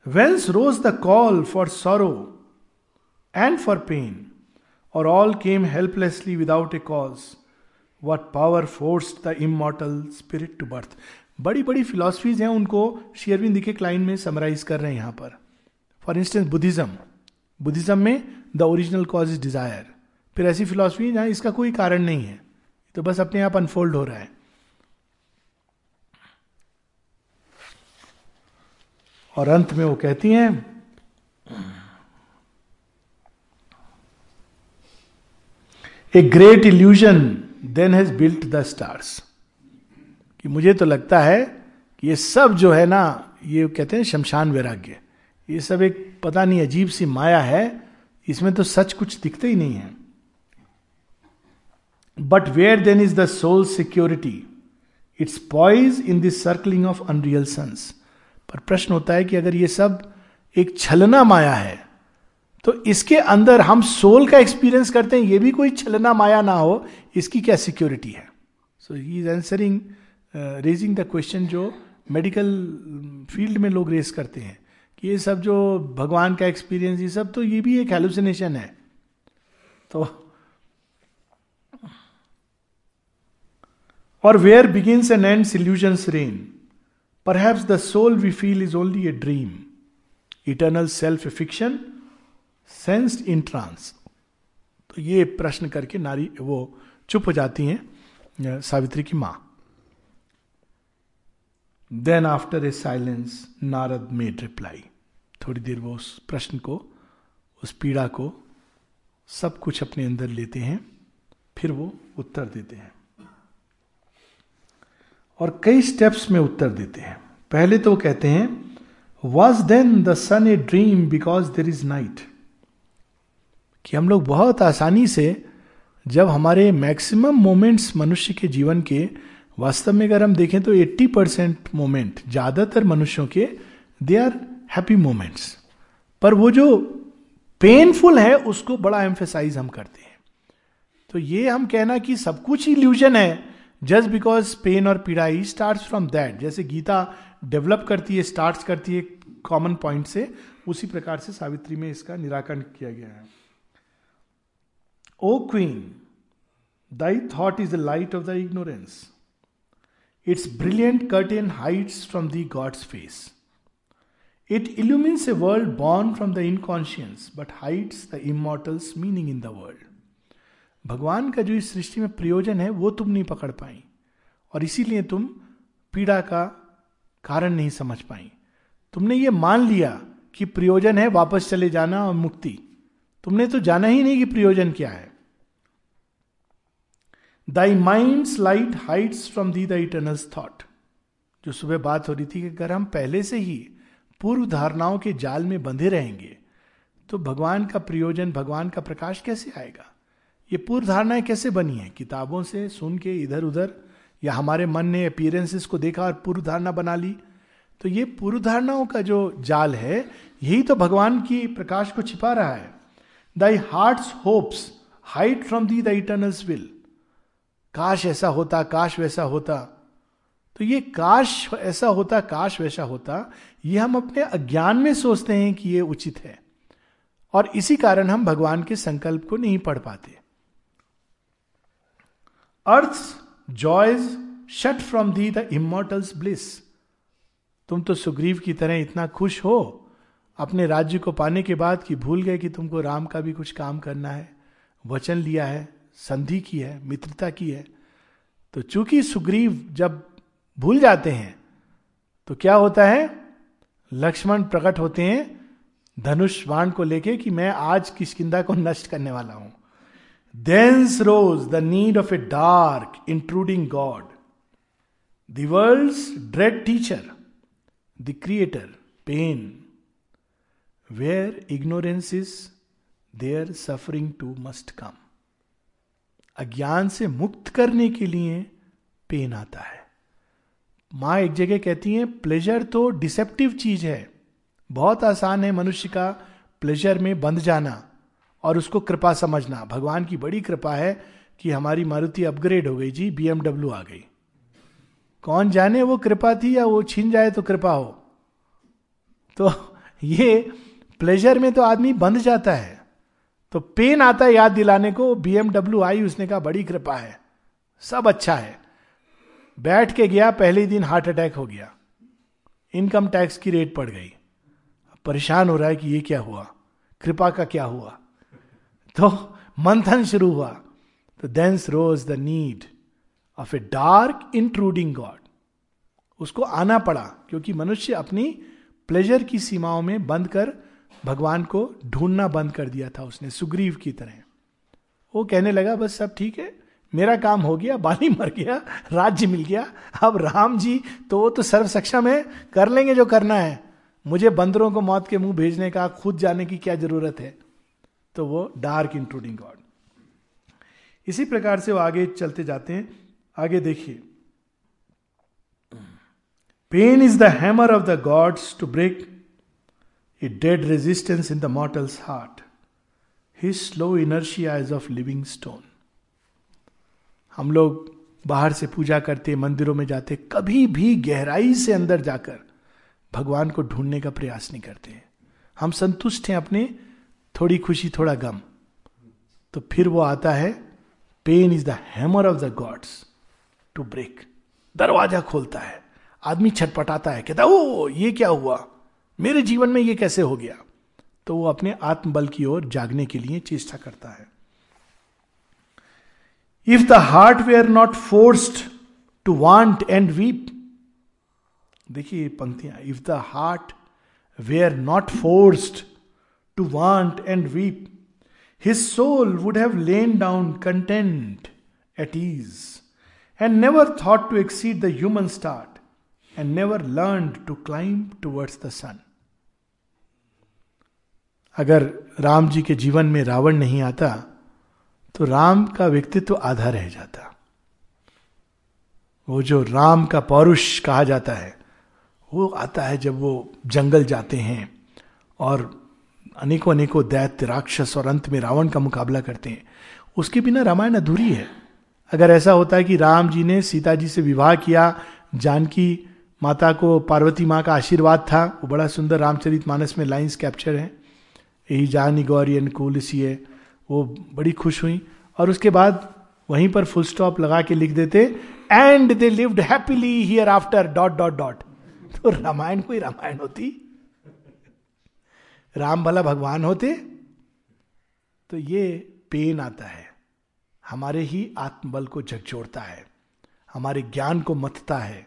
whence rose the call for sorrow and for pain और all came helplessly without a cause what power force the immortal spirit to birth बड़ी बड़ी philosophies हैं उनको शेयरविंद के Kline में summarise कर रहे हैं यहाँ पर। फॉर इंस्टेंस बुद्धिज्म बुद्धिज्म में the original cause is desire फिर ऐसी फिलोसफी जहाँ इसका कोई कारण नहीं है। तो बस अपने आप अनफोल्ड हो रहा है। और अंत में वो कहती हैं a great illusion then has built the stars कि मुझे तो लगता है कि ये सब जो है ना, ये कहते हैं शमशान वैराग्य। ये सब एक पता नहीं अजीब सी माया है, इसमें तो सच कुछ दिखते ही नहीं है। But where then is the soul security its poise in this circling of unreal suns पर प्रश्न होता है कि अगर ये सब एक छलना माया है तो इसके अंदर हम सोल का एक्सपीरियंस करते हैं, ये भी कोई छलना माया ना हो, इसकी क्या सिक्योरिटी है? So he is answering raising the question जो मेडिकल फ़ील्ड में लोग रेस करते हैं, कि ये सब जो भगवान का एक्सपीरियंस ये सब तो ये भी एक हेलुसिनेशन है। तो और where begins and end illusion reign Perhaps the soul we feel is only a dream, eternal self fiction, sensed in trance. तो ये प्रश्न करके नारी वो चुप हो जाती हैं सावित्री की माँ। Then after a silence Narad made reply थोड़ी देर वो उस प्रश्न को उस पीड़ा को सब कुछ अपने अंदर लेते हैं फिर वो उत्तर देते हैं। और कई स्टेप्स में उत्तर देते हैं। पहले तो कहते हैं was then the sun a dream because there is night कि हम लोग बहुत आसानी से जब हमारे मैक्सिमम मोमेंट्स मनुष्य के जीवन के, वास्तव में अगर हम देखें तो 80 परसेंट मोमेंट ज़्यादातर मनुष्यों के दे आर हैप्पी मोमेंट्स पर वो जो पेनफुल है, उसको बड़ा एम्फेसाइज हम करते हैं। तो ये हम कहना कि सब कुछ इल्यूजन है। जस्ट बिकॉज़ पेन और पीड़ा ही स्टार्ट फ्रॉम दैट जैसे गीता डेवलप करती है स्टार्ट करती है कॉमन पॉइंट से, उसी प्रकार से सावित्री में इसका निराकरण किया गया है। O queen thy thought is the light of the ignorance its brilliant curtain hides from the god's face it illumines a world born from the inconscience but hides the immortal's meaning in the world भगवान का जो इस सृष्टि में प्रयोजन है, वो तुम नहीं पकड़ पाई। और इसीलिए तुम पीड़ा का कारण नहीं समझ पाई। तुमने ये मान लिया कि प्रयोजन है वापस चले जाना और मुक्ति। तुमने तो जाना ही नहीं कि प्रयोजन क्या है। Thy mind light hides from the the eternal's thought. जो सुबह बात हो रही थी कि अगर हम पहले से ही पूर्व धारणाओं के जाल में बंधे रहेंगे तो भगवान का प्रयोजन, भगवान का प्रकाश कैसे आएगा? ये पूर्व धारणाएँ कैसे बनी है? किताबों से, सुन के इधर उधर या हमारे मन ने अपीयरेंसेस को देखा और पूर्व धारणा बना ली? तो ये पूर्व धारणाओं का जो जाल है, यही तो भगवान की प्रकाश को छिपा रहा है। Thy heart hopes hide from the the eternal's will. काश ऐसा होता, काश वैसा होता। तो ये काश ऐसा होता, काश वैसा होता, ये हम अपने अज्ञान में सोचते हैं कि ये उचित है। और इसी कारण हम भगवान के संकल्प को नहीं पढ़ पाते। Earth joys shut from the the immortal's bliss तुम तो सुग्रीव की तरह इतना खुश हो, अपने राज्य को पाने के बाद कि भूल गए कि तुमको राम का भी कुछ काम करना है, वचन लिया है, संधि की है, मित्रता की है। तो चूँकि सुग्रीव जब भूल जाते हैं तो क्या होता है? लक्ष्मण प्रकट होते हैं धनुष बाण को लेके कि मैं आज किसकिदा को नष्ट करने वाला हूँ। Thence rose the need of a dark, intruding God. The world's dread teacher, the creator, pain. Where ignorance is, there suffering too must come. अज्ञान से मुक्त करने के लिए पेन आता है माँ एक जगह कहती है प्लेजर तो डिसेप्टिव चीज़ है बहुत आसान है मनुष्य का प्लेजर में बंध जाना और उसको कृपा समझना। भगवान की बड़ी कृपा है कि हमारी मारुति अपग्रेड हो गई जी बीएमडब्ल्यू आ गई। कौन जाने वो कृपा थी या वो छीन जाए तो कृपा हो? तो ये प्लेजर में तो आदमी बंध जाता है। तो पेन आता है याद दिलाने को। बीएमडब्ल्यू आई, उसने कहा, बड़ी कृपा है। सब अच्छा है। बैठ के गया, पहले दिन हार्ट अटैक हो गया। इनकम टैक्स की रेट पड़ गई। परेशान हो रहा है कि ये क्या हुआ? कृपा का क्या हुआ? तो मंथन शुरू हुआ। तो thence rose the need of a dark intruding god उसको आना पड़ा, क्योंकि मनुष्य अपनी प्लेजर की सीमाओं में बंद कर भगवान को ढूंढना बंद कर दिया था उसने, सुग्रीव की तरह। वो कहने लगा, बस सब ठीक है, मेरा काम हो गया, बाली मर गया, राज्य मिल गया, अब राम जी तो वो तो सर्व सक्षम है, कर लेंगे जो करना है। मुझे बंदरों को मौत के मुँह भेजने का, खुद जाने की क्या ज़रूरत है? तो वो डार्क इंक्लूडिंग गॉड इसी प्रकार से वो आगे चलते जाते हैं। आगे देखिए। Pain is the hammer of the gods to break a dead resistance in the mortal's heart his slow inertia is of living stone हम लोग बाहर से पूजा करते, मंदिरों में जाते, कभी भी गहराई से अंदर जाकर भगवान को ढूँढने का प्रयास नहीं करते हम संतुष्ट हैं अपने थोड़ी खुशी, थोड़ा गम। तो फिर वो आता है pain is the hammer of the gods to break दरवाज़ा खोलता है। आदमी छटपटाता है, कहता ओ ये क्या हुआ? मेरे जीवन में ये कैसे हो गया? तो वो अपने आत्मबल की ओर जागने के लिए चेष्टा करता है। If the heart were not forced to want and weep देखिए पंक्तियाँ if the heart were not forced to want and weep his soul would have lain down content at ease and never thought to exceed the human start and never learn to climb towards the sun अगर राम जी के जीवन में रावण नहीं आता तो राम का व्यक्तित्व आधा रह जाता। वो जो राम का पौरुष कहा जाता है, वो आता है जब वो जंगल जाते हैं और अनेकों अनेकों दैत्य, राक्षस और अंत में रावण का मुकाबला करते हैं। उसके बिना रामायण अधूरी है। अगर ऐसा होता है कि राम जी ने सीता जी से विवाह किया, जानकी माता को पार्वती माँ का आशीर्वाद था, वो बड़ा सुंदर रामचरित मानस में लाइन्स कैप्चर है। यही जानी गौरी सी है, वो बड़ी खुश हुई। और उसके बाद वहीं पर फुल स्टॉप लगा के लिख देते and they lived happily here after dot dot dot तो रामायण कोई रामायण होती। राम भला भगवान होते तो ये पेन आता है। हमारे ही आत्मबल को झकझोड़ता है, हमारे ज्ञान को मतता है,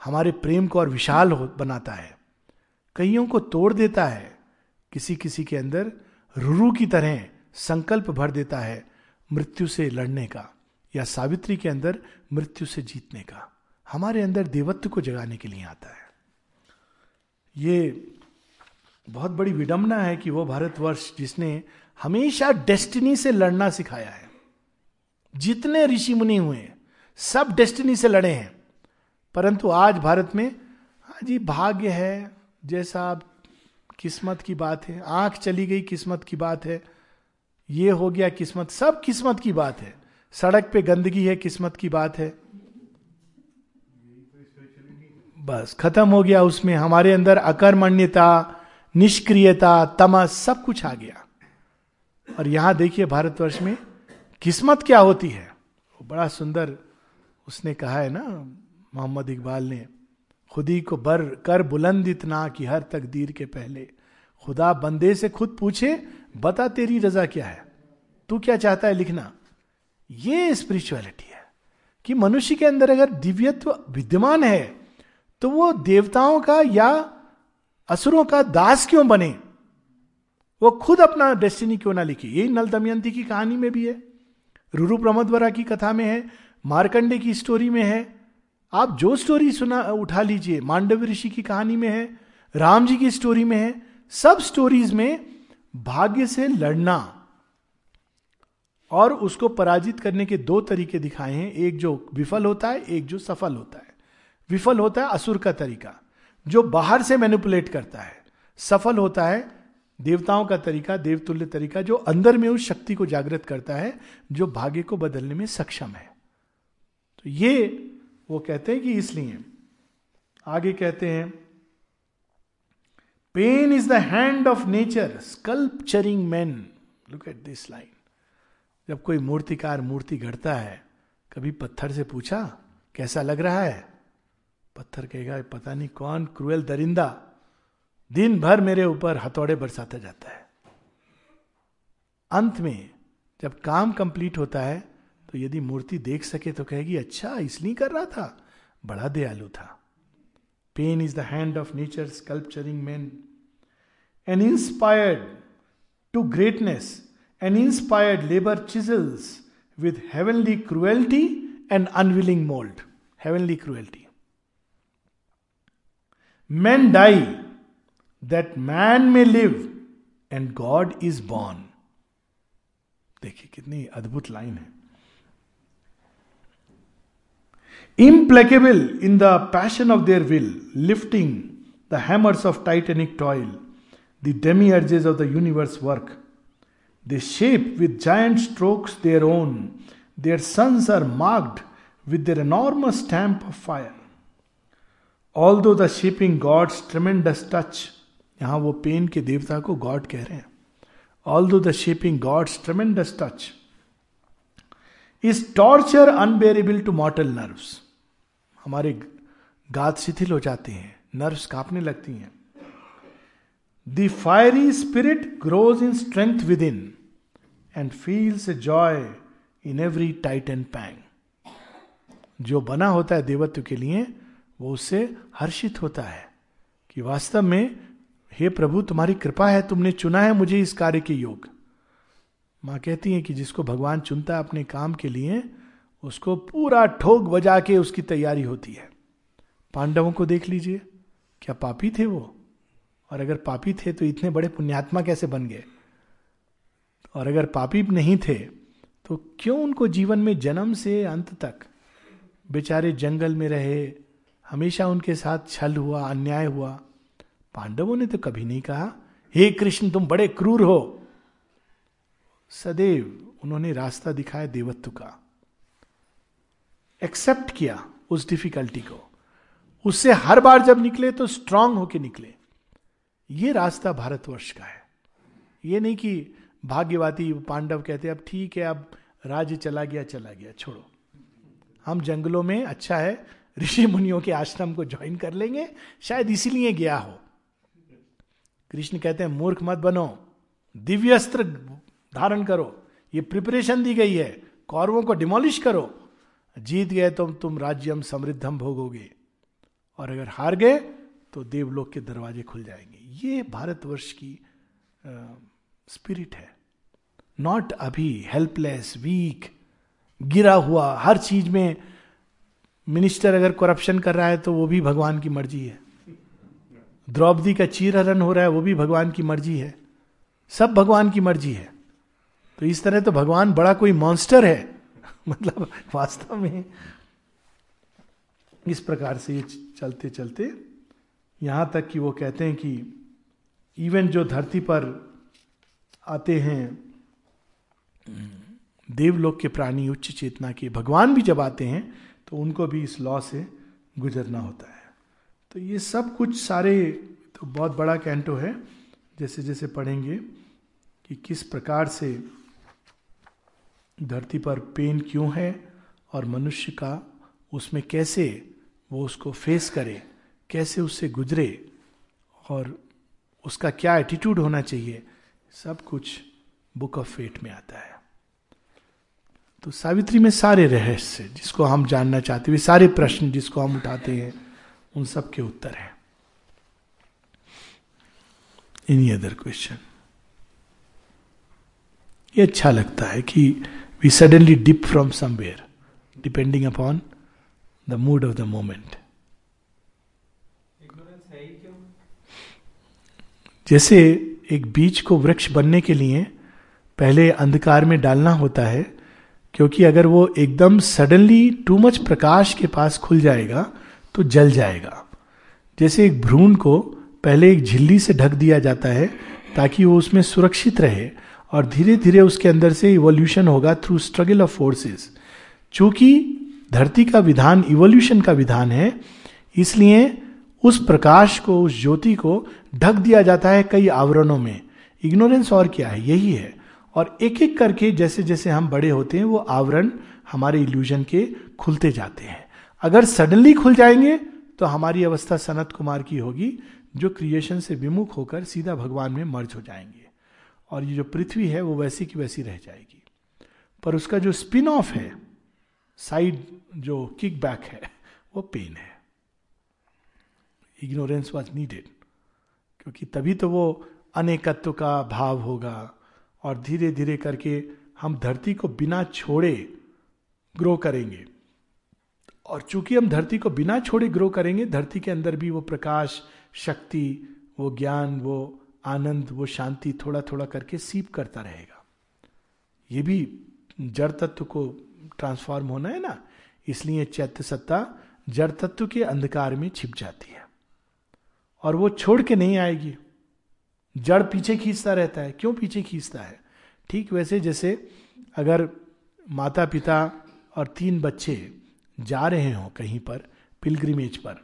हमारे प्रेम को और विशाल बनाता है। कईयों को तोड़ देता है किसी किसी के अंदर रुरु की तरह संकल्प भर देता है मृत्यु से लड़ने का, या सावित्री के अंदर मृत्यु से जीतने का। हमारे अंदर देवत्व को जगाने के लिए आता है। ये बहुत बड़ी विडंबना है कि वो भारतवर्ष जिसने हमेशा डेस्टिनी से लड़ना सिखाया है। जितने ऋषि मुनि हुए, सब डेस्टिनी से लड़े हैं। परंतु आज भारत में हाँ जी, भाग्य है, जैसा किस्मत की बात है, आँख चली गई किस्मत की बात है, ये हो गया किस्मत, सब किस्मत की बात है। सड़क पे गंदगी है, किस्मत की बात है। बस, खत्म हो गया उसमें। हमारे अंदर अकर्मण्यता निष्क्रियता, तमस, सब कुछ आ गया। और यहाँ देखिए भारतवर्ष में किस्मत क्या होती है? वो बड़ा सुंदर उसने कहा है ना, मोहम्मद इकबाल ने, खुदी को बर कर बुलंद इतना कि हर तकदीर के पहले खुदा बंदे से खुद पूछे, बता तेरी रजा क्या है? तू क्या चाहता है लिखना? ये स्पिरिचुअलिटी है कि मनुष्य के अंदर अगर दिव्यत्व विद्यमान है तो वो देवताओं का या असुरों का दास क्यों बने? वो खुद अपना डेस्टिनी क्यों ना लिखे? यही नल दमयंती की कहानी में भी है। रुरु प्रमोदवरा की कथा में है, मारकंडे की स्टोरी में है। आप जो स्टोरी सुना, उठा लीजिए मांडव ऋषि की कहानी में है, राम जी की स्टोरी में है, सब स्टोरीज में भाग्य से लड़ना और उसको पराजित करने के दो तरीके दिखाए हैं। एक जो विफल होता है, एक जो सफल होता है। विफल होता है असुर का तरीका। जो बाहर से मैनिपुलेट करता है। सफल होता है देवताओं का तरीका, देवतुल्य तरीका, जो अंदर में उस शक्ति को जागृत करता है, जो भाग्य को बदलने में सक्षम है। तो ये वो कहते हैं कि इसलिए आगे कहते हैं pain is the hand of nature sculpturing man look at this line जब कोई मूर्तिकार, मूर्ति गढ़ता है, कभी पत्थर से पूछा, कैसा लग रहा है? पत्थर कहेगा पता नहीं कौन क्रूएल दरिंदा दिन भर मेरे ऊपर हथौड़े बरसाता जाता है। अंत में जब काम कंप्लीट होता है तो यदि मूर्ति देख सके तो कहेगी अच्छा इसलिए कर रहा था, बड़ा दयालु था। Pain is the hand of nature sculpturing man an inspired to greatness an inspired labour chisels with heavenly cruelty and unwilling mould heavenly cruelty man die that man may live and god is born देखिए कितनी अद्भुत line है implacable in the passion of their will, lifting the hammers of titanic toil, the demiurges of the universe work. They shape with giant strokes their own. Their sons are marked with their enormous stamp of fire. Though the shaping god's tremendous touch यहाँ वो pen के देवता को God कह रहे हैं। Although the shaping god's tremendous touch is torture unbearable to mortal nerves हमारे गात शिथिल हो जाते हैं नर्व्स कांपने लगती हैं। The fiery spirit grows in strength within and feels a joy in every tight and pang जो बना होता है देवत्व के लिए वो उससे हर्षित होता है कि वास्तव में, हे प्रभु, तुम्हारी कृपा है, तुमने चुना है मुझे इस कार्य के योग. माँ कहती है कि जिसको भगवान चुनता है अपने काम के लिए, उसको पूरा ठोक बजा के उसकी तैयारी होती है। पांडवों को देख लीजिए, क्या पापी थे वो? और अगर पापी थे तो इतने बड़े पुण्यात्मा कैसे बन गए? और अगर पापी नहीं थे तो क्यों उनको जीवन में जन्म से अंत तक? बेचारे जंगल में रहे हमेशा उनके साथ छल हुआ, अन्याय हुआ। पांडवों ने तो कभी नहीं कहा, हे कृष्ण, तुम बड़े क्रूर हो। सदैव उन्होंने रास्ता दिखाया देवत्व का। एक्सेप्ट किया उस डिफिकल्टी को। उससे हर बार जब निकले तो स्ट्रांग होके निकले। ये रास्ता भारतवर्ष का है। ये नहीं कि भाग्यवादी पांडव कहते अब ठीक है, अब राज्य चला गया चला गया, छोड़ो। हम जंगलों में अच्छा है ऋषि मुनियों के आश्रम को ज्वाइन कर लेंगे। शायद इसीलिए गया हो। कृष्ण कहते हैं, मूर्ख मत बनो। दिव्यस्त्र धारण करो। ये प्रिपरेशन दी गई है। कौरवों को डिमोलिश करो। जीत गए तो तुम राज्यम समृद्धम भोगोगे। और अगर हार गए तो देवलोक के दरवाजे खुल जाएँगे। ये भारतवर्ष की स्पिरिट है। नॉट अभी हेल्पलेस वीक गिरा हुआ, हर चीज़ में मिनिस्टर अगर करप्शन कर रहा है तो वो भी भगवान की मर्ज़ी है। द्रौपदी का चीरहरण हो रहा है, वो भी भगवान की मर्ज़ी है। सब भगवान की मर्ज़ी है। तो इस तरह तो भगवान बड़ा कोई मॉन्स्टर है। मतलब वास्तव में इस प्रकार से ये चलते चलते यहाँ तक कि वो कहते हैं कि इवन जो धरती पर आते हैं, देवलोक के प्राणी उच्च चेतना के, भगवान भी जब आते हैं तो उनको भी इस लॉ से गुजरना होता है। तो ये सब कुछ सारे तो बहुत बड़ा कैंटो है, जैसे जैसे पढ़ेंगे कि किस प्रकार से धरती पर पेन क्यों है और मनुष्य का उसमें कैसे वो उसको फेस करे, कैसे उससे गुजरे और उसका क्या एटीट्यूड होना चाहिए, सब कुछ बुक ऑफ़ फेट में आता है। तो सावित्री में सारे रहस्य जिसको हम जानना चाहते हैं सारे प्रश्न जिसको हम उठाते हैं उन सब के उत्तर है। एनी अदर क्वेश्चन ये अच्छा लगता है कि we suddenly dip from somewhere depending upon the mood of the moment जैसे एक बीज को वृक्ष बनने के लिए पहले अंधकार में डालना होता है क्योंकि अगर वो एकदम सडनली टू मच प्रकाश के पास खुल जाएगा तो जल जाएगा। जैसे एक भ्रूण को पहले एक झिल्ली से ढक दिया जाता है, ताकि वो उसमें सुरक्षित रहे, और धीरे धीरे उसके अंदर से इवोल्यूशन होगा थ्रू स्ट्रगल ऑफ़ फोर्सेस चूँकि धरती का विधान इवोल्यूशन का विधान है, इसलिए उस प्रकाश को, उस ज्योति को ढक दिया जाता है कई आवरणों में। इग्नोरेंस और क्या है? यही है। और एक एक करके जैसे जैसे हम बड़े होते हैं, वो आवरण हमारे इल्यूजन के खुलते जाते हैं। अगर सडनली खुल जाएँगे तो हमारी अवस्था सनत कुमार की होगी, जो क्रिएशन से विमुख होकर सीधा भगवान में मर्ज हो जाएँगे। और ये जो पृथ्वी है, वो वैसी की वैसी रह जाएगी। पर उसका जो स्पिन ऑफ़ है साइड जो किक बैक है, वो पेन है। इग्नोरेंस वॉज़ नीडेड क्योंकि तभी तो वो अनेकत्व का भाव होगा और धीरे धीरे करके हम धरती को बिना छोड़े ग्रो करेंगे। और चूँकि हम धरती को बिना छोड़े ग्रो करेंगे, धरती के अंदर भी वो प्रकाश, शक्ति, वो ज्ञान, वो आनंद, वो शांति थोड़ा थोड़ा करके सीप करता रहेगा। ये भी जड़ तत्व को ट्रांसफॉर्म होना है ना? इसलिए चैत्य सत्ता जड़ तत्व के अंधकार में छिप जाती है। और वो छोड़ के नहीं आएगी। जड़ पीछे खींचता रहता है, क्यों पीछे खींचता है? ठीक वैसे जैसे अगर माता पिता और तीन बच्चे जा रहे हो कहीं पर, पिलग्रिमेज पर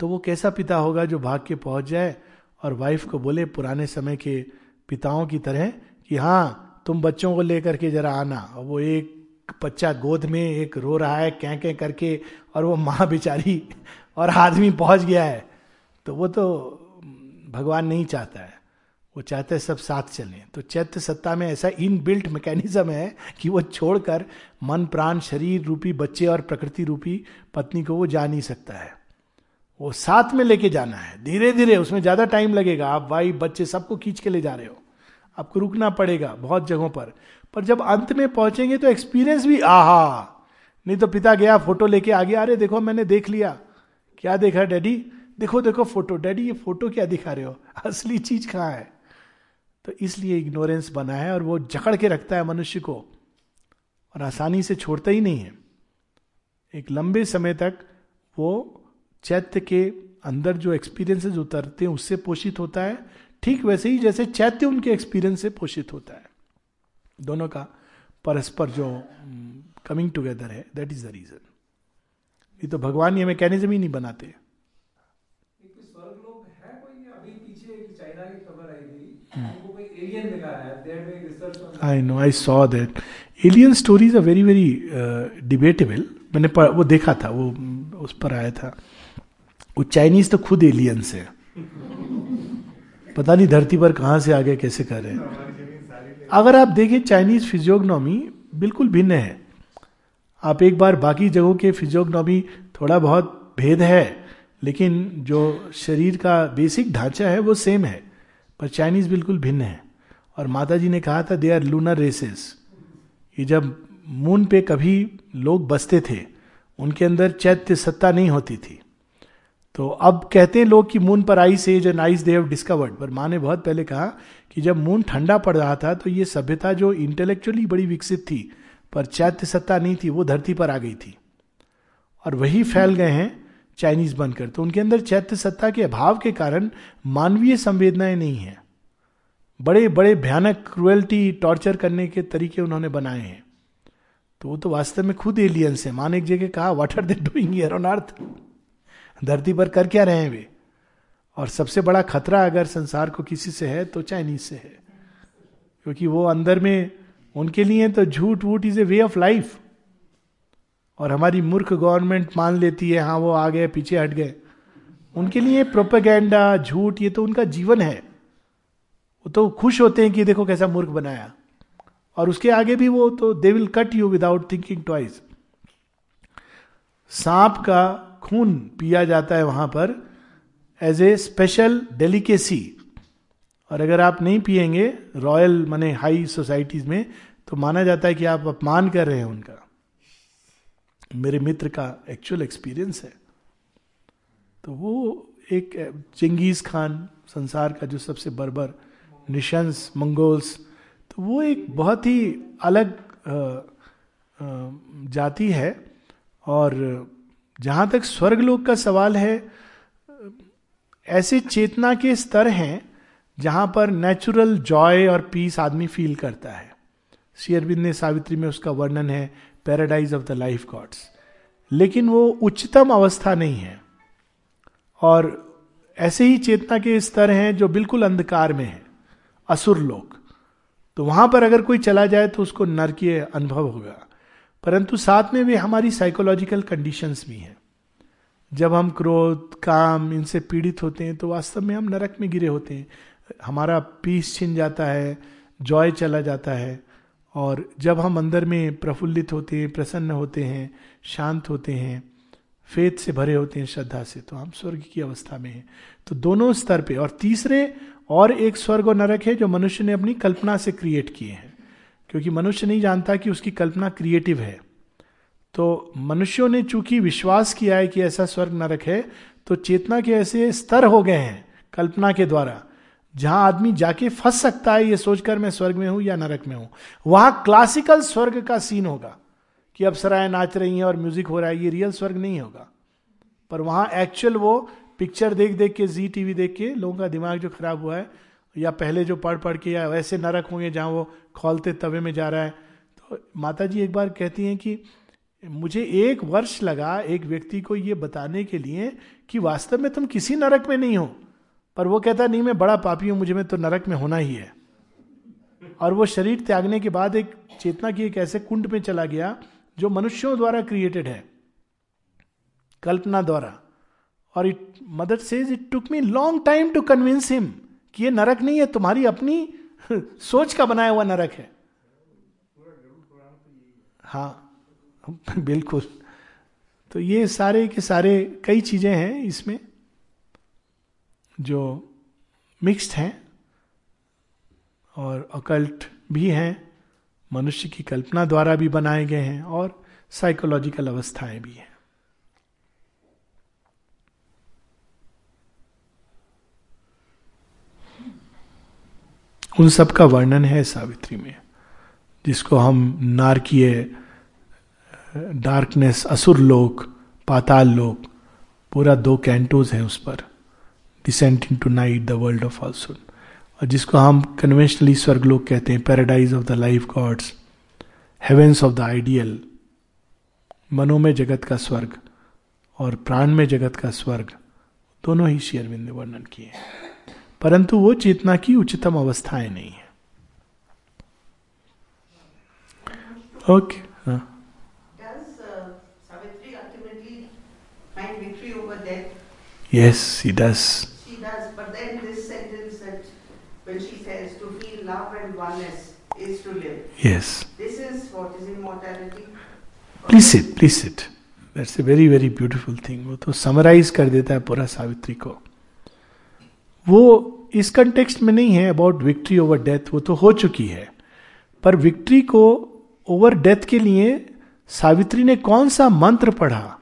तो वो कैसा पिता होगा जो भाग के पहुँच जाए और वाइफ को बोले पुराने समय के पिताओं की तरह कि हाँ तुम बच्चों को लेकर के जरा आना। और वो एक बच्चा गोद में एक रो रहा है कै कै करके और वो माँ बेचारी और आदमी पहुँच गया है। तो वो तो भगवान नहीं चाहता है। वो चाहते हैं सब साथ चलें। तो चैत्य सत्ता में ऐसा इन बिल्ट मैकेनिज्म है कि वो छोड़कर मन, प्राण, शरीर रूपी बच्चे और प्रकृति रूपी पत्नी को वो जा नहीं सकता है। वो साथ में लेके जाना है। धीरे धीरे उसमें ज़्यादा टाइम लगेगा। आप भाई, बच्चे सबको खींच के ले जा रहे हो। आपको रुकना पड़ेगा बहुत जगहों पर। पर जब अंत में पहुँचेंगे तो एक्सपीरियंस भी, आहा! नहीं तो पिता गया फ़ोटो लेके आ गया, अरे देखो, मैंने देख लिया। क्या देखा, डैडी? देखो देखो फ़ोटो डैडी ये फ़ोटो क्या दिखा रहे हो? असली चीज़ कहाँ है? तो इसलिए इग्नोरेंस बना है और वो जकड़ के रखता है मनुष्य को और आसानी से छोड़ता ही नहीं है। एक लंबे समय तक वो चैत्य के अंदर जो एक्सपीरियंसेस उतरते हैं उससे पोषित होता है। ठीक वैसे ही जैसे चैत्य उनके एक्सपीरियंस से पोषित होता है। दोनों का परस्पर जो कमिंग hmm, टुगेदर है। दैट इज़ द रीजन ये तो भगवान ये मैकेनिज्म ही नहीं बनाते। I know I saw that alien stories are very very debatable मैंने वो देखा था, वो, उस पर आया था। वो चाइनीज़ तो खुद एलियंस है। पता नहीं धरती पर कहाँ से आगे कैसे कर रहे हैं। अगर आप देखें चाइनीज़ फिजियोग्नॉमी बिल्कुल भिन्न है। आप एक बार बाकी जगहों के फिजियोग्नॉमी थोड़ा बहुत भेद है, लेकिन जो शरीर का बेसिक ढांचा है, वो सेम है। पर चाइनीज़ बिल्कुल भिन्न है। और माता जी ने कहा था दे आर लूनर रेसेस ये जब मून पे कभी लोग बसते थे, उनके अंदर चैत्य सत्ता नहीं होती थी। तो अब कहते हैं लोग कि मून पर ice age and ice they have discovered पर माँ ने बहुत पहले कहा कि जब मून ठंडा पड़ रहा था तो ये सभ्यता जो इंटेलेक्चुअली बड़ी विकसित थी, पर चैत्य सत्ता नहीं थी, वो धरती पर आ गई थी। और वही फैल गए हैं चाइनीज़ बनकर। तो उनके अंदर चैत्य सत्ता के अभाव के कारण मानवीय संवेदनाएँ नहीं है। बड़े बड़े भयानक क्रुएल्टी टॉर्चर करने के तरीके उन्होंने बनाए हैं। तो वो तो वास्तव में खुद एलियंस है। मान एक जगह कहा what are they doing on earth धरती पर कर क्या रहे हैं वे? और सबसे बड़ा खतरा अगर संसार को किसी से है तो चाइनीज़ से है। क्योंकि वो अंदर में, उनके लिए तो झूठ वूट is a way of life और हमारी मूर्ख गवर्नमेंट मान लेती है हाँ वो आ गए, पीछे हट गए। उनके लिए प्रोपेगेंडा झूठ, ये तो उनका जीवन है। वो तो खुश होते हैं कि देखो कैसा मूर्ख बनाया। और उसके आगे भी वो तो they will cut you without thinking twice सांप का खून पिया जाता है वहाँ पर एज ए स्पेशल डेलिकेसी और अगर आप नहीं पिएँगे रॉयल माने हाई सोसाइटीज में तो माना जाता है कि आप अपमान कर रहे हैं उनका। मेरे मित्र का एक्चुअल एक्सपीरियंस है। तो वो एक, चिंगीज खान संसार का जो सबसे बर्बर निशंस, मंगोल्स तो वो एक बहुत ही अलग जाति है और जहाँ तक स्वर्गलोक का सवाल है, ऐसे चेतना के स्तर हैं जहाँ पर नेचुरल जॉय और पीस आदमी फील करता है। शेयरबिंद ने सावित्री में उसका वर्णन है paradise of the life gods लेकिन वो उच्चतम अवस्था नहीं है और ऐसे ही चेतना के स्तर हैं जो बिल्कुल अंधकार में है। असुर लोक। तो वहाँ पर अगर कोई चला जाए तो उसको नरकीय अनुभव होगा। परंतु साथ में भी हमारी साइकोलॉजिकल कंडीशंस भी हैं। जब हम क्रोध, काम, इनसे पीड़ित होते हैं तो वास्तव में हम नरक में गिरे होते हैं। हमारा पीस छिन जाता है, जॉय चला जाता है और जब हम अंदर में प्रफुल्लित होते हैं, प्रसन्न होते हैं, शांत होते हैं, फेत से भरे होते हैं श्रद्धा से तो हम स्वर्ग की अवस्था में हैं। तो दोनों स्तर पे और तीसरे और एक स्वर्ग और नरक है जो मनुष्य ने अपनी कल्पना से क्रिएट किए हैं। क्योंकि मनुष्य नहीं जानता कि उसकी कल्पना क्रिएटिव है। तो मनुष्यों ने चूँकि विश्वास किया है कि ऐसा स्वर्ग नरक है तो चेतना के ऐसे स्तर हो गए हैं कल्पना के द्वारा, जहाँ आदमी जाके फंस सकता है ये सोचकर मैं स्वर्ग में हूँ या नरक में हूँ। वहाँ क्लासिकल स्वर्ग का सीन होगा कि अब सराय नाच रही हैं और म्यूज़िक हो रहा है, ये रियल स्वर्ग नहीं होगा। पर वहाँ एक्चुअल वो पिक्चर देख देख के, जी टीवी देख के लोगों का दिमाग जो खराब हुआ है, या पहले जो पढ़ पढ़ के, या वैसे नरक होंगे जहाँ वो खोलते तवे में जा रहा है। तो माता जी एक बार कहती हैं कि मुझे एक वर्ष लगा एक व्यक्ति को ये बताने के लिए कि वास्तव में तुम किसी नरक में नहीं हो, पर वो कहता, नहीं, मैं बड़ा पापी हूँ, मुझे में तो नरक में होना ही है। और वो शरीर त्यागने के बाद एक चेतना की एक ऐसे कुंड में चला गया, जो मनुष्यों द्वारा क्रिएटेड है, कल्पना द्वारा। और it mother says it took me long time to convince him कि ये नरक नहीं है, तुम्हारी अपनी सोच का बनाया हुआ नरक है. हाँ बिल्कुल। तो ये सारे के सारे कई चीज़ें हैं इसमें जो मिक्स्ड हैं और अकल्ट भी हैं, मनुष्य की कल्पना द्वारा भी बनाए गए हैं और साइकोलॉजिकल अवस्थाएँ भी हैं। उन सब का वर्णन है सावित्री में, जिसको हम नारकीय, डार्कनेस, असुर लोक, पाताल लोक, पूरा दो कैंटोज हैं उस पर descending to night the world of ऑल्सुन और जिसको हम कन्वेंशनली स्वर्ग स्वर्गलोक कहते हैं paradise of the life gods heavens of the ideal मनो में जगत का स्वर्ग और प्राण में जगत का स्वर्ग, दोनों ही शेयरविंद ने वर्णन किए परंतु वो चेतना की उच्चतम अवस्थाएँ नहीं है okay okay. Yes, he does. She does, but then this sentence that when she says to feel love and oneness is to live. Yes. This is what is immortality. Please sit, please sit. That's a very very beautiful thing. वो तो summarise कर देता है पूरा सावित्री को वो इस context में नहीं है अबाउट विक्ट्री ओवर डेथ वो तो हो चुकी है। पर विक्ट्री को ओवर डेथ के लिए सावित्री ने कौन सा मंत्र पढ़ा?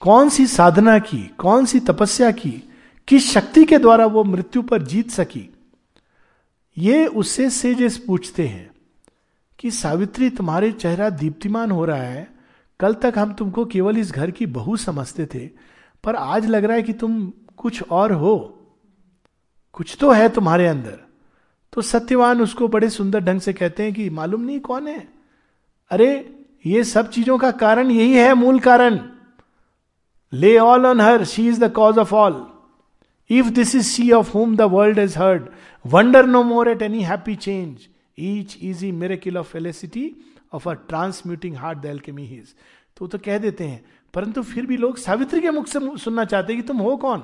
कौन सी साधना की? कौन सी तपस्या की? किस शक्ति के द्वारा वो मृत्यु पर जीत सकी? ये उससे सेजेस पूछते हैं कि सावित्री, तुम्हारे चेहरा दीप्तिमान हो रहा है। कल तक हम तुमको केवल इस घर की बहू समझते थे, पर आज लग रहा है कि तुम कुछ और हो। कुछ तो है तुम्हारे अंदर। तो सत्यवान उसको बड़े सुंदर ढंग से कहते हैं कि मालूम नहीं कौन है? अरे, ये सब चीज़ों का कारण यही है, मूल कारण। Lay all on her she is the cause of all if this is sea of home the world is heard wonder no more at any happy change each is a miracle of felicity of a transmuting heart the his तो कह देते हैं, परंतु फिर भी लोग सावित्री के मुख से सुनना चाहते हैं कि तुम हो कौन?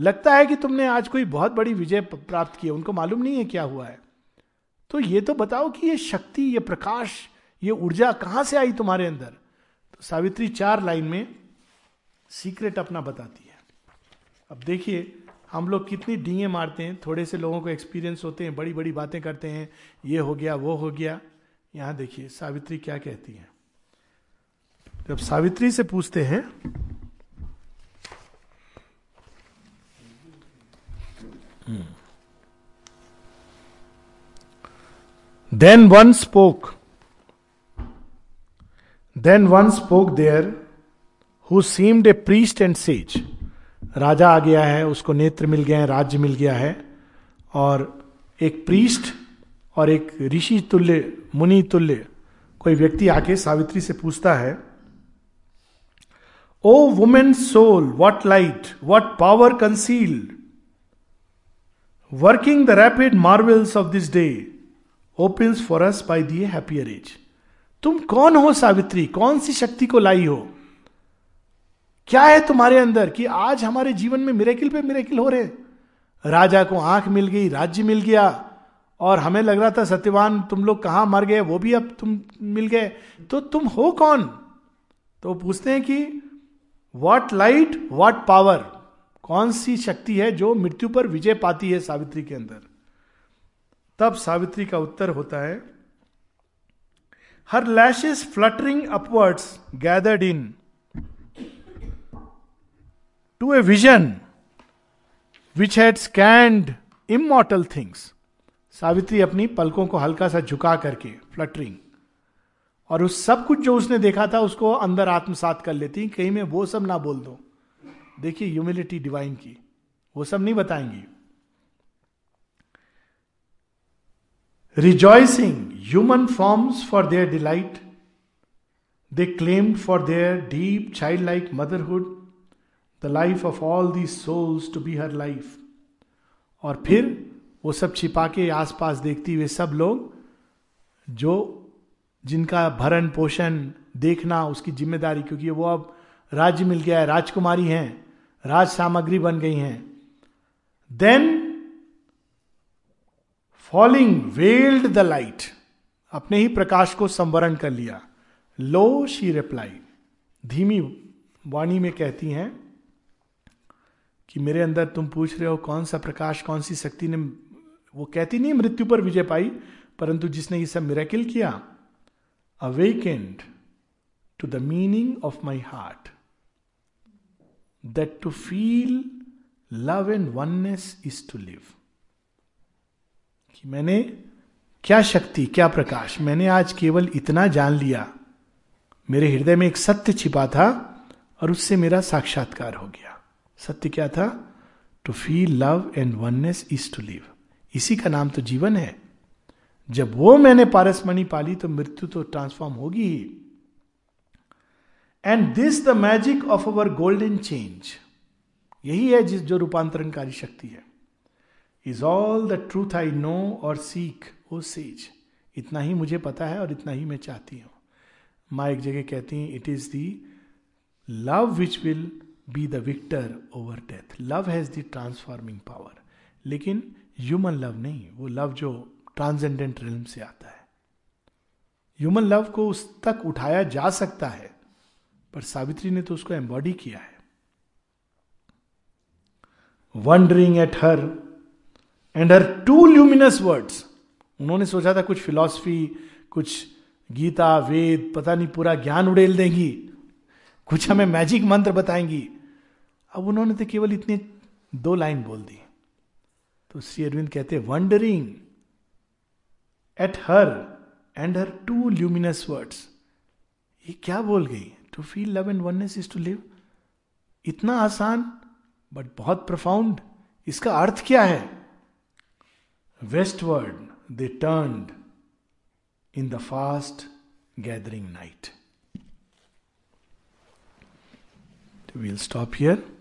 लगता है कि तुमने आज कोई बहुत बड़ी विजय प्राप्त की है, उनको मालूम नहीं है क्या हुआ है। तो ये तो बताओ कि ये शक्ति, ये प्रकाश, ये ऊर्जा कहाँ से आई तुम्हारे अंदर? तो सावित्री चार लाइन में सीक्रेट अपना बताती है। अब देखिए, हम लोग कितनी डींगे मारते हैं, थोड़े से लोगों को एक्सपीरियंस होते हैं बड़ी बड़ी बातें करते हैं, ये हो गया, वो हो गया। यहाँ देखिए, सावित्री क्या कहती है? जब सावित्री से पूछते हैं then one spoke then one spoke there who seemed a priest and sage राजा आ गया है, उसको नेत्र मिल गया है, राज्य मिल गया है। और एक प्रीस्ट और एक ऋषि तुल्य, मुनि तुल्य, कोई व्यक्ति आके सावित्री से पूछता है, O woman soul what light what power concealed working the rapid marvels of this day opens for us by the happier age तुम कौन हो सावित्री? कौन सी शक्ति को लाई हो? क्या है तुम्हारे अंदर कि आज हमारे जीवन में मिरेकिल पे मिरेकिल हो रहे? राजा को आँख मिल गई, राज्य मिल गया, और हमें लग रहा था सत्यवान, तुम लोग कहाँ मर गए? वो भी अब तुम मिल गए। तो तुम हो कौन? तो पूछते हैं कि वॉट लाइट वॉट पावर कौन सी शक्ति है जो मृत्यु पर विजय पाती है सावित्री के अंदर? तब सावित्री का उत्तर होता है, her lashes fluttering upwards gathered into a vision which had scanned immortal things. Savitri अपनी पलकों को हल्का सा झुका करके फ्लटरिंग, और उस सब कुछ जो उसने देखा था उसको अंदर आत्मसात कर लेती, कहीं मैं वो सब ना बोल दो। देखिए ह्यूमिलिटी डिवाइन की। वो सब नहीं बताएँगी। Rejoicing human forms for their delight they claimed for their deep childlike motherhood the life of all the souls to be her life और फिर वो सब छिपा के आसपास देखती हुए सब लोग, जो जिनका भरण पोषण देखना, उसकी ज़िम्मेदारी, क्योंकि वो अब राज्य मिल गया है, राजकुमारी हैं। राज सामग्री बन गई हैं। Then falling veiled the light अपने ही प्रकाश को संवरण कर लिया। लो शी रिप्लाई धीमी वाणी में कहती हैं कि मेरे अंदर तुम पूछ रहे हो कौन सा प्रकाश, कौन सी शक्ति ने वो कहती नहीं, मृत्यु पर विजय पाई, परंतु जिसने ये सब मिरेकिल किया awakened to the meaning of my heart that to feel love and oneness is to live कि मैंने क्या शक्ति, क्या प्रकाश, मैंने आज केवल इतना जान लिया। मेरे हृदय में एक सत्य छिपा था और उससे मेरा साक्षात्कार हो गया। सत्य क्या था? To feel love and oneness is to live इसी का नाम तो जीवन है। जब वो मैंने पारसमणि पाली तो मृत्यु तो ट्रांसफॉर्म होगी ही। And this the magic of our golden change यही है जिस, जो रूपांतरणकारी शक्ति है। Is all the truth I know और सीख ओ सेज इतना ही मुझे पता है और इतना ही मैं चाहती हूँ। माँ एक जगह कहती हैं it is the love which will be the victor over death love has the transforming power लेकिन ह्यूमन लव नहीं, वो लव जो ट्रांसजेंडेंट रिल्म से आता है। ह्यूमन लव को उस तक उठाया जा सकता है। पर सावित्री ने तो उसको एम्बॉडी किया है। Wondering at her and her too luminous words उन्होंने सोचा था कुछ फिलॉसफी कुछ गीता, वेद, पता नहीं पूरा ज्ञान उड़ेल देंगी, कुछ हमें मैजिक मंत्र बताएँगी। अब उन्होंने तो केवल इतने दो लाइन बोल दी। तो श्री अरविंद कहते wondering at her and her too luminous words ये क्या बोल गई? To feel love and oneness is to live इतना आसान बट बहुत प्रफाउंड इसका अर्थ क्या है? Westward they turn in the fast gathering night we'll stop here.